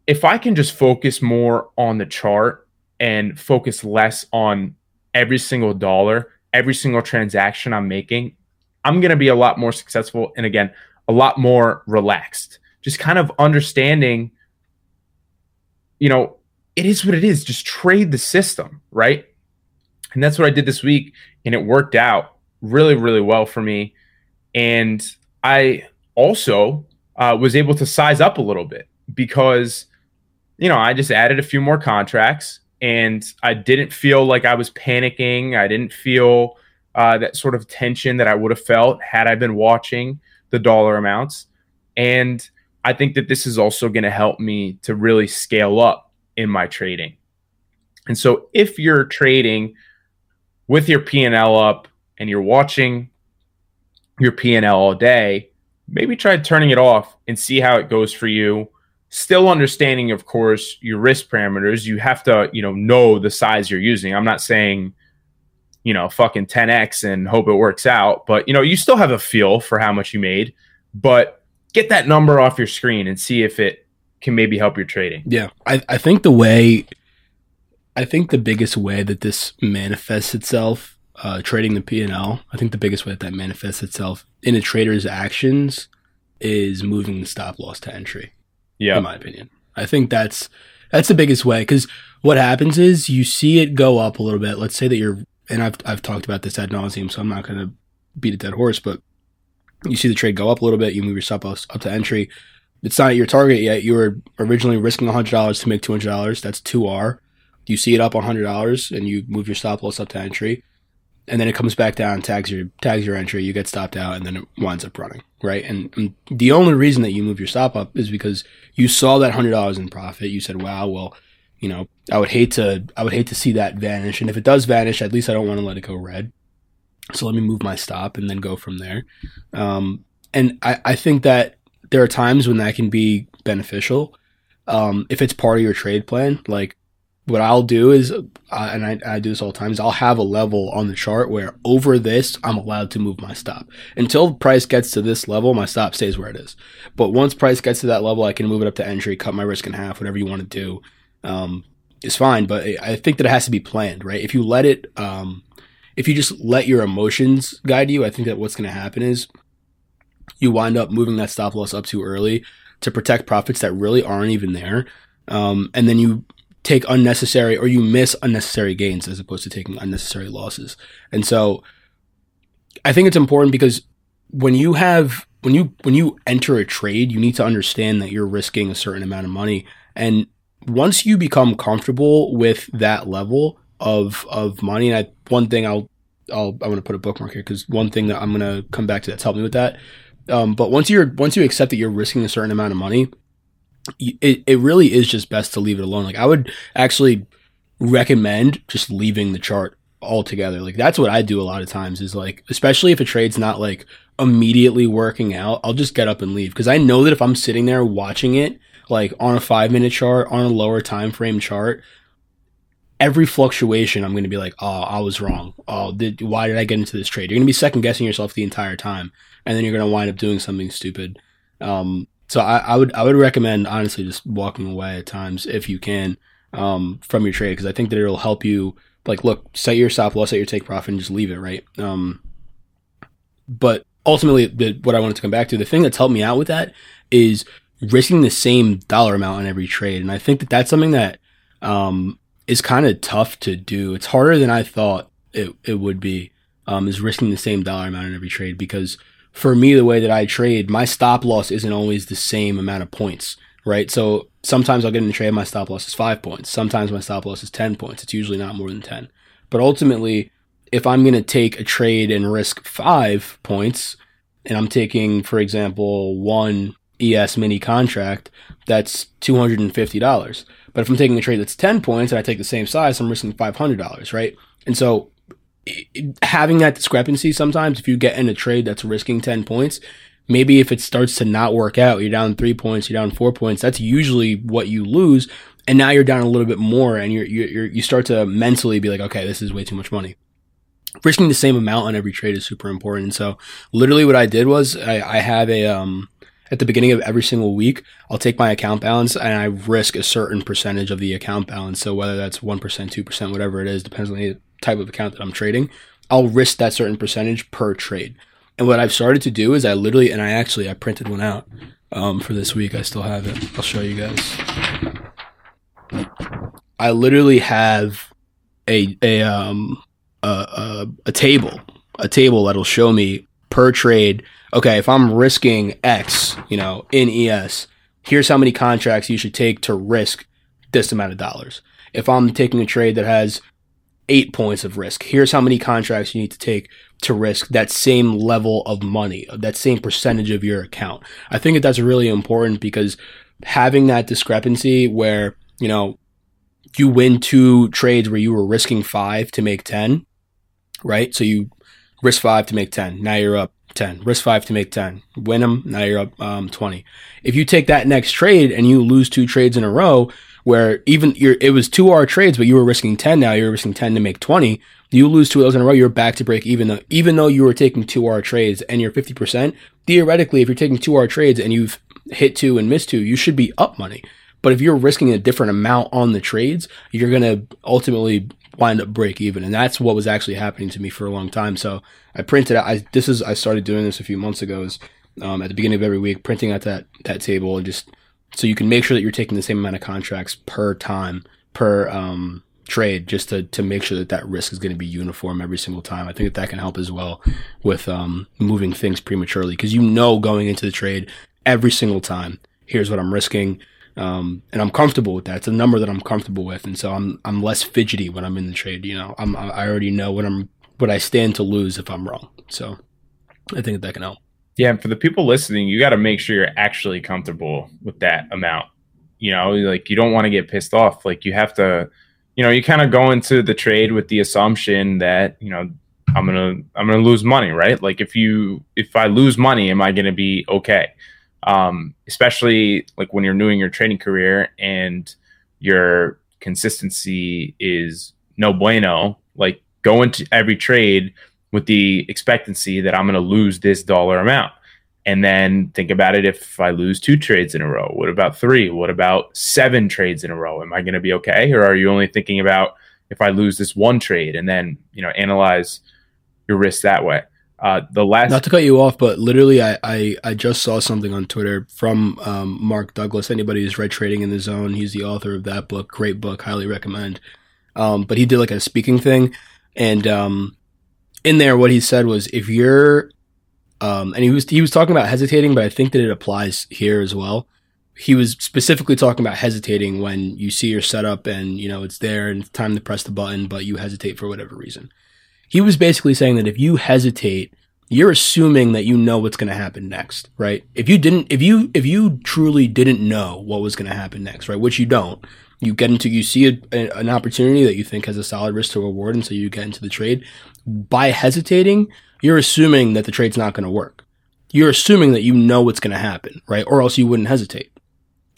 if I can just focus more on the chart and focus less on every single dollar, every single transaction I'm making, I'm going to be a lot more successful and again, a lot more relaxed. Just kind of understanding, you know, it is what it is. Just trade the system, right? And that's what I did this week. And it worked out really, really well for me. And I also uh, was able to size up a little bit because, you know, I just added a few more contracts and I didn't feel like I was panicking. I didn't feel uh, that sort of tension that I would have felt had I been watching the dollar amounts. And I think that this is also going to help me to really scale up in my trading. And so if you're trading with your P&L up and you're watching your P&L all day, maybe try turning it off and see how it goes for you. Still understanding, of course, your risk parameters. You have to, you know, know the size you're using. I'm not saying, you know, fucking 10x and hope it works out, but you know, you still have a feel for how much you made. But get that number off your screen and see if it can maybe help your trading. Yeah, I, I think the way, I think the biggest way that this manifests itself uh, trading the P&L, I think the biggest way that that manifests itself in a trader's actions is moving the stop loss to entry. Yeah. In my opinion. I think that's that's the biggest way because what happens is you see it go up a little bit. Let's say that you're, and I've, I've talked about this ad nauseum, so I'm not going to beat a dead horse, but you see the trade go up a little bit, you move your stop loss up to entry. It's not your target yet. You were originally risking $100 to make $200. That's 2R. You see it up $100 and you move your stop loss up to entry and then it comes back down, tags your tags your entry, you get stopped out, and then it winds up running, right? And, and the only reason that you move your stop up is because you saw that hundred dollars in profit. You said, "Wow, well, you know, I would hate to I would hate to see that vanish. And if it does vanish, at least I don't want to let it go red. So let me move my stop and then go from there. Um, and I, I think that there are times when that can be beneficial. Um, if it's part of your trade plan, like what I'll do is, uh, and I, I do this all the time, is I'll have a level on the chart where over this, I'm allowed to move my stop. Until price gets to this level, my stop stays where it is. But once price gets to that level, I can move it up to entry, cut my risk in half, whatever you want to do. Um, is fine, but I think that it has to be planned, right? If you let it, um, if you just let your emotions guide you, I think that what's going to happen is you wind up moving that stop loss up too early to protect profits that really aren't even there. Um, and then you take unnecessary or you miss unnecessary gains as opposed to taking unnecessary losses. And so I think it's important because when you have when you when you enter a trade, you need to understand that you're risking a certain amount of money. And once you become comfortable with that level, of of money. And I, one thing I'll I'll I'm gonna put a bookmark here because one thing that I'm gonna come back to that's helped me with that. Um, but once you're once you accept that you're risking a certain amount of money, it it really is just best to leave it alone. Like I would actually recommend just leaving the chart altogether. Like that's what I do a lot of times is like, especially if a trade's not like immediately working out, I'll just get up and leave. Cause I know that if I'm sitting there watching it, like on a five minute chart, on a lower time frame chart, every fluctuation, I'm going to be like, oh, I was wrong. Oh, did, why did I get into this trade? You're going to be second guessing yourself the entire time, and then you're going to wind up doing something stupid. Um, so I, I, would I would recommend honestly just walking away at times if you can um, from your trade because I think that it'll help you. Like, look, set your stop loss, set your take profit, and just leave it right. Um, but ultimately, the, what I wanted to come back to, the thing that's helped me out with that is risking the same dollar amount on every trade, and I think that that's something that um, is kind of tough to do. It's harder than I thought it, it would be, um, is risking the same dollar amount in every trade because for me, the way that I trade, my stop loss isn't always the same amount of points, right? So sometimes I'll get in a trade, my stop loss is five points. Sometimes my stop loss is 10 points. It's usually not more than 10. But ultimately, if I'm going to take a trade and risk five points, and I'm taking, for example, one ES mini contract, that's $250. But if I'm taking a trade that's 10 points and I take the same size, I'm risking $500, right? And so having that discrepancy sometimes, if you get in a trade that's risking 10 points, maybe if it starts to not work out, you're down three points, you're down four points, that's usually what you lose. And now you're down a little bit more and you're, you start to mentally be like, okay, this is way too much money risking the same amount on every trade is super important. And so literally what I did was I, I have a, um, at the beginning of every single week, I'll take my account balance and I risk a certain percentage of the account balance. So whether that's 1%, 2%, whatever it is, depends on the type of account that I'm trading, I'll risk that certain percentage per trade. And what I've started to do is I literally, and I actually, I printed one out um, for this week. I still have it. I'll show you guys. I literally have a, a, um, a, a, a table, a table that'll show me per trade okay, if I'm risking X, you know, in ES, here's how many contracts you should take to risk this amount of dollars. If I'm taking a trade that has eight points of risk, here's how many contracts you need to take to risk that same level of money, that same percentage of your account. I think that that's really important because having that discrepancy where, you know, you win two trades where you were risking five to make 10, right? So you risk five to make 10. Now you're up 10. Risk five to make 10. Win them. Now you're up um, 20. If you take that next trade and you lose two trades in a row, where even you're, it was two R trades, but you were risking 10 now, you're risking 10 to make 20. You lose two of those in a row, you're back to break even though, even though you were taking two R trades and you're 50%. Theoretically, if you're taking two R trades and you've hit two and missed two, you should be up money. But if you're risking a different amount on the trades, you're going to ultimately wind up break even. And that's what was actually happening to me for a long time. So I printed out, I, this is, I started doing this a few months ago is, um, at the beginning of every week, printing out that, that table and just, so you can make sure that you're taking the same amount of contracts per time, per, um, trade just to, to make sure that that risk is going to be uniform every single time. I think that that can help as well with, um, moving things prematurely because you know, going into the trade every single time, here's what I'm risking um, and I'm comfortable with that. It's a number that I'm comfortable with, and so I'm I'm less fidgety when I'm in the trade. You know, I'm I already know what I'm what I stand to lose if I'm wrong. So I think that, can help. Yeah, and for the people listening, you got to make sure you're actually comfortable with that amount. you know, like you don't want to get pissed off. Like you have to, you know, you kind of go into the trade with the assumption that, you know, I'm to I'm to lose money, right? Like if you if I lose money, am I to be okay? Um especially like when you're new in your trading career and your consistency is no bueno, like go into every trade with the expectancy that I'm going to lose this dollar amount. And then think about it if I lose two trades in a row. What about three? What about seven trades in a row? Am I going to be okay? Or are you only thinking about if I lose this one trade and then, you know, analyze your risk that way? Uh, the last not to cut you off, but literally, I, I, I just saw something on Twitter from um, Mark Douglas. Anybody who's read Trading in the Zone, he's the author of that book. Great book, highly recommend. Um, but he did like a speaking thing, and um, in there, what he said was, if you're, um, and he was he was talking about hesitating, but I think that it applies here as well. He was specifically talking about hesitating when you see your setup and you know it's there and it's time to press the button, but you hesitate for whatever reason. He was basically saying that if you hesitate, you're assuming that you know what's going to happen next, right? If you didn't, if you if you truly didn't know what was going to happen next, right, which you don't, you get into you see a, a, an opportunity that you think has a solid risk to reward, and so you get into the trade. By hesitating, you're assuming that the trade's not going to work. You're assuming that you know what's going to happen, right? Or else you wouldn't hesitate.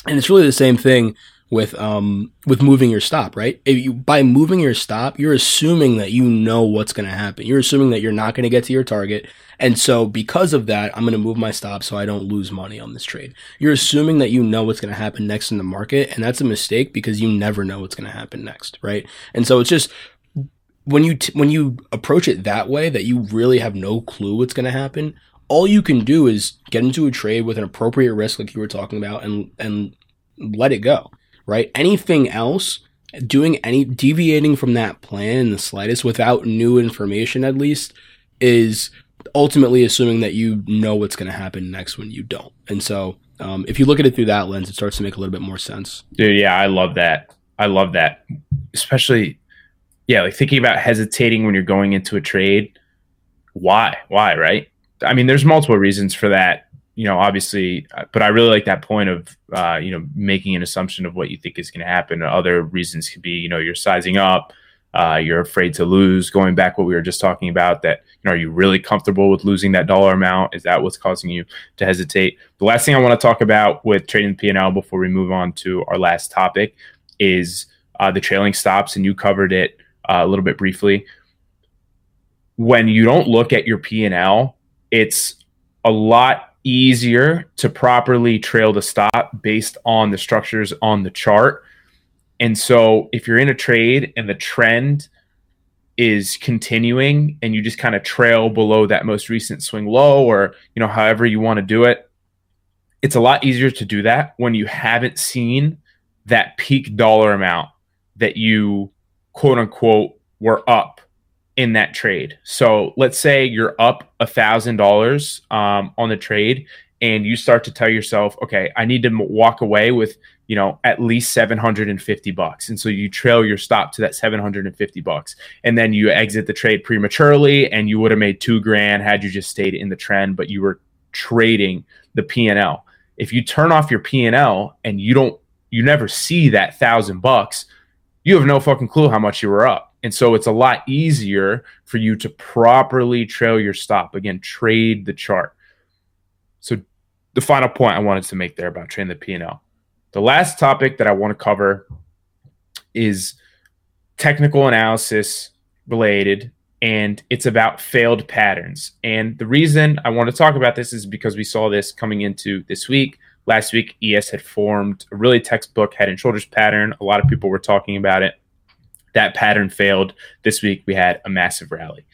And it's really the same thing with um with moving your stop, right? If you by moving your stop, you're assuming that you know what's going to happen. You're assuming that you're not going to get to your target, and so because of that, I'm going to move my stop so I don't lose money on this trade. You're assuming that you know what's going to happen next in the market, and that's a mistake because you never know what's going to happen next, right? And so it's just when you t- when you approach it that way that you really have no clue what's going to happen all you can do is get into a trade with an appropriate risk like you were talking about and and let it go right? Anything else, doing any deviating from that plan in the slightest without new information at least is ultimately assuming that you know what's going to happen next when you don't. And so, um, if you look at it through that lens, it starts to make a little bit more sense. Dude, yeah, I love that. I love that. Especially, yeah, like thinking about hesitating when you're going into a trade. Why? Why, right? I mean, there's multiple reasons for that you know, obviously, uh, but I really like that point of, uh, you know, making an assumption of what you think is going to happen. Other reasons could be, you know, you're sizing up, uh, you're afraid to lose. Going back what we were just talking about, that you know, are you really comfortable with losing that dollar amount? Is that what's causing you to hesitate? The last thing I want to talk about with trading the P&L before we move on to our last topic is uh, the trailing stops, and you covered it uh, a little bit briefly. When you don't look at your P&L, it's a lot easier to properly trail the stop based on the structures on the chart. And so if you're in a trade and the trend is continuing and you just kind of trail below that most recent swing low or you know however you want to do it, it's a lot easier to do that when you haven't seen that peak dollar amount that you quote unquote were up in that trade. So let's say you're up a thousand dollars um, on the trade, and you start to tell yourself, okay, I need to walk away with you know at least 750 bucks. And so you trail your stop to that 750 bucks and then you exit the trade prematurely and you would have made two grand had you just stayed in the trend but you were trading the p&l if you turn off your p&l and you don't you never see that thousand bucks you have no fucking clue how much you were up and so it's a lot easier for you to properly trail your stop. Again, trade the chart. So the final point I wanted to make there about trading the P&L. The last topic that I want to cover is technical analysis related and it's about failed patterns. And the reason I want to talk about this is because we saw this coming into this week. Last week, ES had formed a really textbook head and shoulders pattern. A lot of people were talking about it that pattern failed. This week we had a massive rally.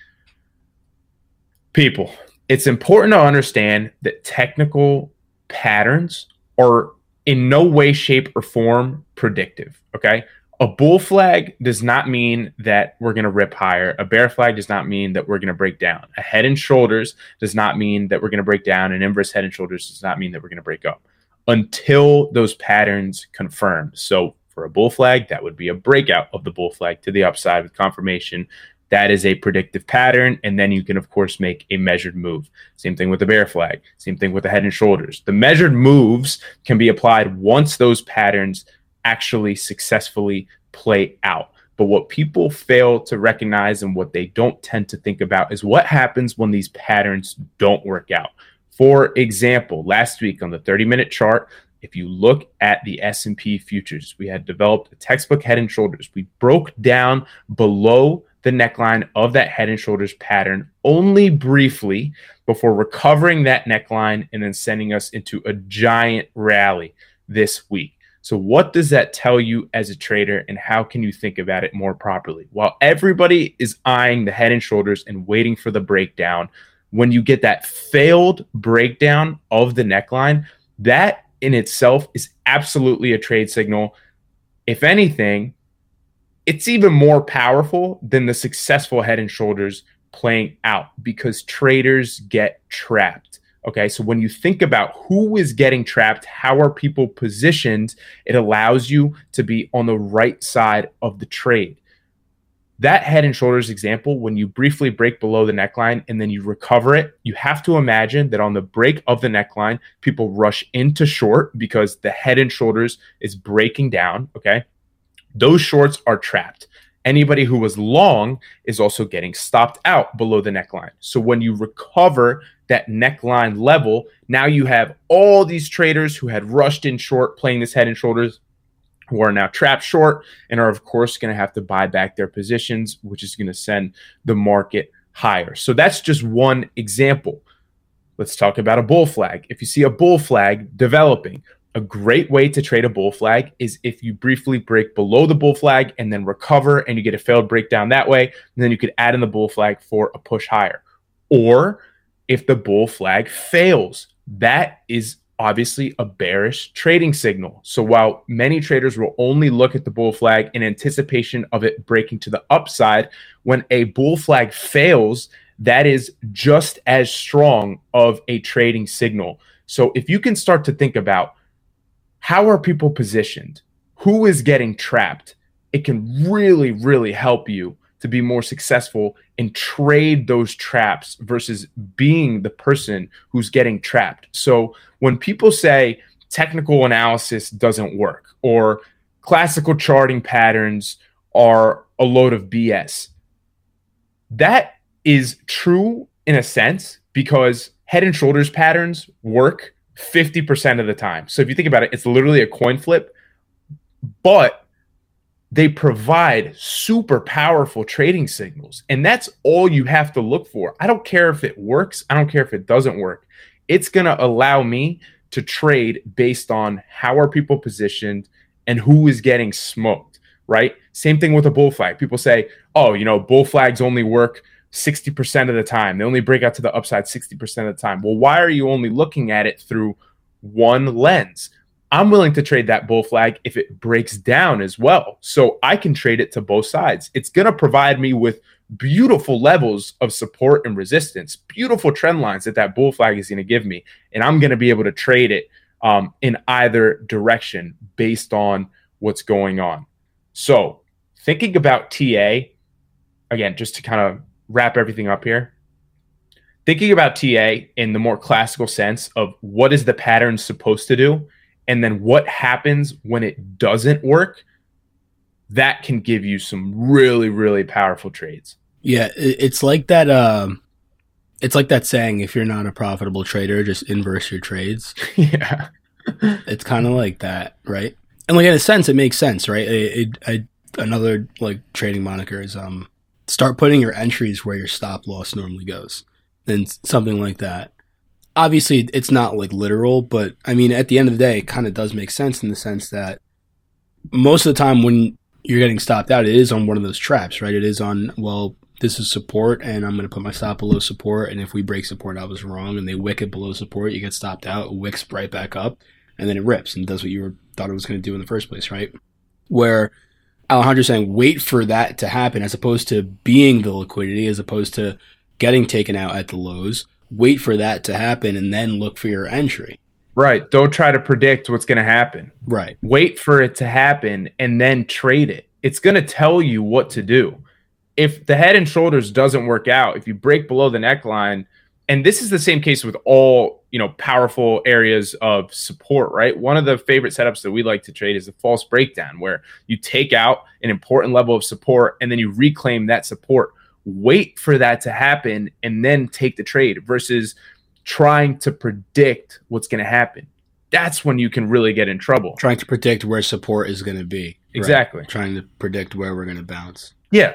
People, it's important to understand that technical patterns are in no way, shape, or form predictive. Okay. A bull flag does not mean that we're going to rip higher. A bear flag does not mean that we're going to break down. A head and shoulders does not mean that we're going to break down. An inverse head and shoulders does not mean that we're going to break up until those patterns confirm. So for a bull flag, that would be a breakout of the bull flag to the upside with confirmation that is a predictive pattern. And then you can, of course, make a measured move. Same thing with the bear flag, same thing with the head and shoulders. The measured moves can be applied once those patterns actually successfully play out. But what people fail to recognize and what they don't tend to think about is what happens when these patterns don't work out. For example, last week on the 30-minute chart, if you look at the S&P futures, we had developed a textbook head and shoulders. We broke down below the neckline of that head and shoulders pattern only briefly before recovering that neckline and then sending us into a giant rally this week. So, what does that tell you as a trader, and how can you think about it more properly? While everybody is eyeing the head and shoulders and waiting for the breakdown, when you get that failed breakdown of the neckline, that in itself is absolutely a trade signal. If anything, it's even more powerful than the successful head and shoulders playing out because traders get trapped. Okay, so when you think about who is getting trapped, how are people positioned, it allows you to be on the right side of the trade. That head and shoulders example, when you briefly break below the neckline and then you recover it, you have to imagine that on the break of the neckline, people rush into short because the head and shoulders is breaking down. Okay, those shorts are trapped. Anybody who was long is also getting stopped out below the neckline. So when you recover that neckline level, now you have all these traders who had rushed in short playing this head and shoulders who are now trapped short and are of course going to have to buy back their positions, which is going to send the market higher. So that's just one example. Let's talk about a bull flag. If you see a bull flag developing, a great way to trade a bull flag is if you briefly break below the bull flag and then recover and you get a failed breakdown that way, then you could add in the bull flag for a push higher. Or if the bull flag fails, that is obviously a bearish trading signal. So while many traders will only look at the bull flag in anticipation of it breaking to the upside, when a bull flag fails, that is just as strong of a trading signal. So if you can start to think about how are people positioned? Who is getting trapped? It can really, really help you to be more successful and trade those traps versus being the person who's getting trapped. So when people say technical analysis doesn't work or classical charting patterns are a load of BS, that is true in a sense because head and shoulders patterns work 50% of the time. So if you think about it, it's literally a coin flip, but they provide super powerful trading signals. And that's all you have to look for. I don't care if it works, I don't care if it doesn't work. It's going to allow me to trade based on how are people positioned and who is getting smoked, right? Same thing with a bull flag. People say, "Oh, you know, bull flags only work 60% of the time. They only break out to the upside 60% of the time. Well, why are you only looking at it through one lens? I'm willing to trade that bull flag if it breaks down as well. So I can trade it to both sides. It's going to provide me with beautiful levels of support and resistance, beautiful trend lines that that bull flag is going to give me. And I'm going to be able to trade it um, in either direction based on what's going on. So thinking about TA, again, just to kind of wrap everything up here, thinking about TA in the more classical sense of what is the pattern supposed to do, and then what happens when it doesn't work, that can give you some really, really powerful trades. Yeah, it's like that. Um, it's like that saying: if you're not a profitable trader, just inverse your trades. *laughs* yeah, *laughs* it's kind of like that, right? And like in a sense, it makes sense, right? It, it, I, another like trading moniker is um start putting your entries where your stop loss normally goes and something like that obviously it's not like literal but i mean at the end of the day it kind of does make sense in the sense that most of the time when you're getting stopped out it is on one of those traps right it is on well this is support and i'm going to put my stop below support and if we break support i was wrong and they wick it below support you get stopped out wicks right back up and then it rips and does what you were, thought it was going to do in the first place right where Alejandro's saying wait for that to happen as opposed to being the liquidity, as opposed to getting taken out at the lows. Wait for that to happen and then look for your entry. Right. Don't try to predict what's going to happen. Right. Wait for it to happen and then trade it. It's going to tell you what to do. if the head and shoulders doesn't work out, if you break below the neckline, and this is the same case with all you know powerful areas of support right one of the favorite setups that we like to trade is a false breakdown where you take out an important level of support and then you reclaim that support wait for that to happen and then take the trade versus trying to predict what's going to happen that's when you can really get in trouble Trying to predict where support is going to be. Right. Exactly. Trying to predict where we're going to bounce. yeah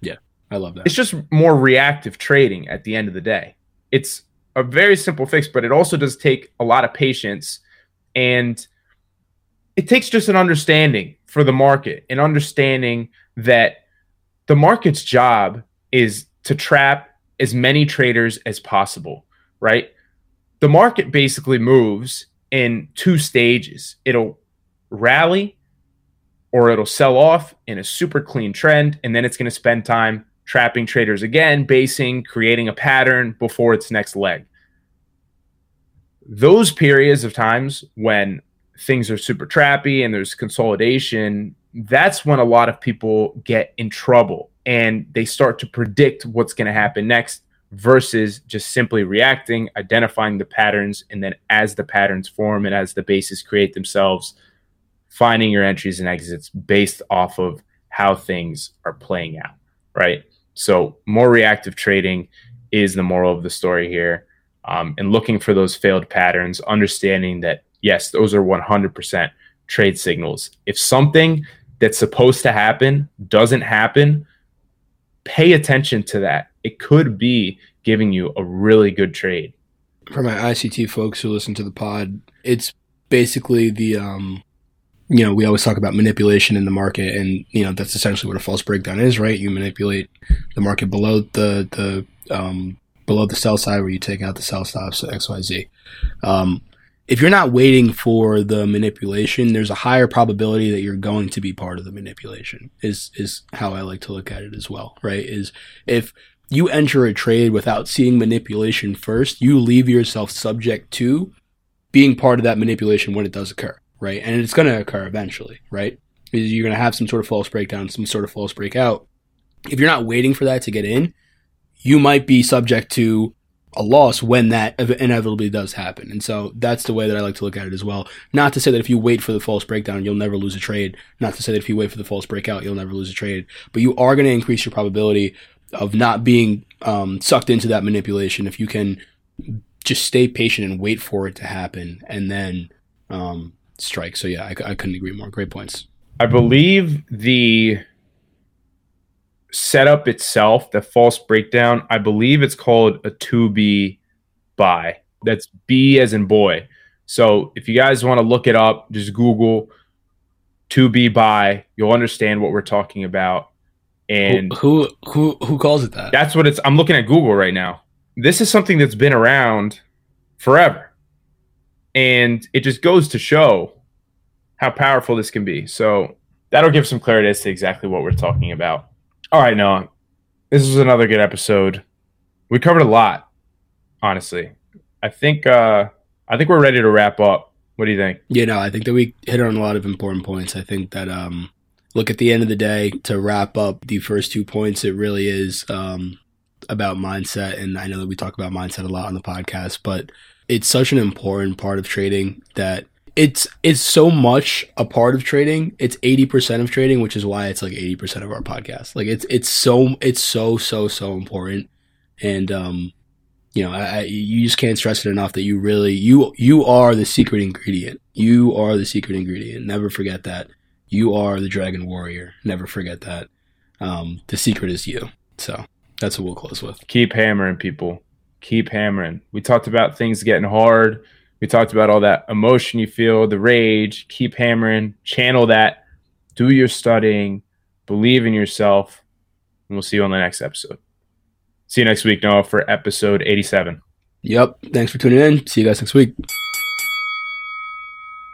Yeah. I love that. it's just more reactive trading at the end of the day. It's a very simple fix, but it also does take a lot of patience and it takes just an understanding for the market and understanding that the market's job is to trap as many traders as possible, right? The market basically moves in two stages. It'll rally or it'll sell off in a super clean trend and then it's going to spend time trapping traders again, basing, creating a pattern before its next leg. Those periods of times when things are super trappy and there's consolidation, that's when a lot of people get in trouble and they start to predict what's going to happen next versus just simply reacting, identifying the patterns, and then as the patterns form and as the bases create themselves, finding your entries and exits based off of how things are playing out, right? So, more reactive trading is the moral of the story here. Um, and looking for those failed patterns, understanding that, yes, those are 100% trade signals. If something that's supposed to happen doesn't happen, pay attention to that. It could be giving you a really good trade. For my ICT folks who listen to the pod, it's basically the um you know, we always talk about manipulation in the market and you know, that's essentially what a false breakdown is, right? You manipulate the market below the the um below the sell side where you take out the sell stops XYZ. Um if you're not waiting for the manipulation, there's a higher probability that you're going to be part of the manipulation. Is is how I like to look at it as well, right? Is if you enter a trade without seeing manipulation first, you leave yourself subject to being part of that manipulation when it does occur, right? And it's going to occur eventually, right? You're going to have some sort of false breakdown, some sort of false breakout. If you're not waiting for that to get in, you might be subject to a loss when that inevitably does happen. And so that's the way that I like to look at it as well. Not to say that if you wait for the false breakdown, you'll never lose a trade. Not to say that if you wait for the false breakout, you'll never lose a trade. But you are going to increase your probability of not being um, sucked into that manipulation if you can just stay patient and wait for it to happen and then um, strike. So yeah, I, I couldn't agree more. Great points. I believe the setup itself, the false breakdown, I believe it's called a 2B buy. That's B as in boy. So if you guys want to look it up, just Google 2B buy. You'll understand what we're talking about. And who who who calls it that? that's what it's I'm looking at Google right now. This is something that's been around forever. And it just goes to show how powerful this can be. So that'll give some clarity as to exactly what we're talking about. All right, Noah. This was another good episode. We covered a lot, honestly. I think uh I think we're ready to wrap up. What do you think? Yeah, no, I think that we hit on a lot of important points. I think that um look at the end of the day to wrap up the first two points, it really is um about mindset and I know that we talk about mindset a lot on the podcast, but it's such an important part of trading that it's it's so much a part of trading. It's 80% of trading, which is why it's like 80% of our podcast. Like it's it's so it's so so so important. And um you know, I, I, you just can't stress it enough that you really you you are the secret ingredient. You are the secret ingredient. Never forget that. You are the dragon warrior. Never forget that. Um, the secret is you. So that's what we'll close with. Keep hammering, people. Keep hammering. We talked about things getting hard. We talked about all that emotion you feel, the rage. Keep hammering. Channel that. Do your studying. Believe in yourself. And we'll see you on the next episode. See you next week, Noah, for episode 87. Yep. Thanks for tuning in. See you guys next week.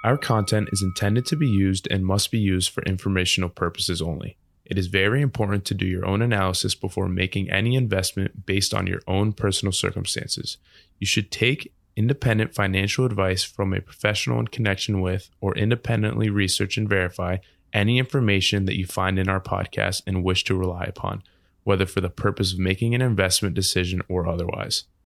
Our content is intended to be used and must be used for informational purposes only. It is very important to do your own analysis before making any investment based on your own personal circumstances. You should take independent financial advice from a professional in connection with or independently research and verify any information that you find in our podcast and wish to rely upon. whether for the purpose of making an investment decision or otherwise.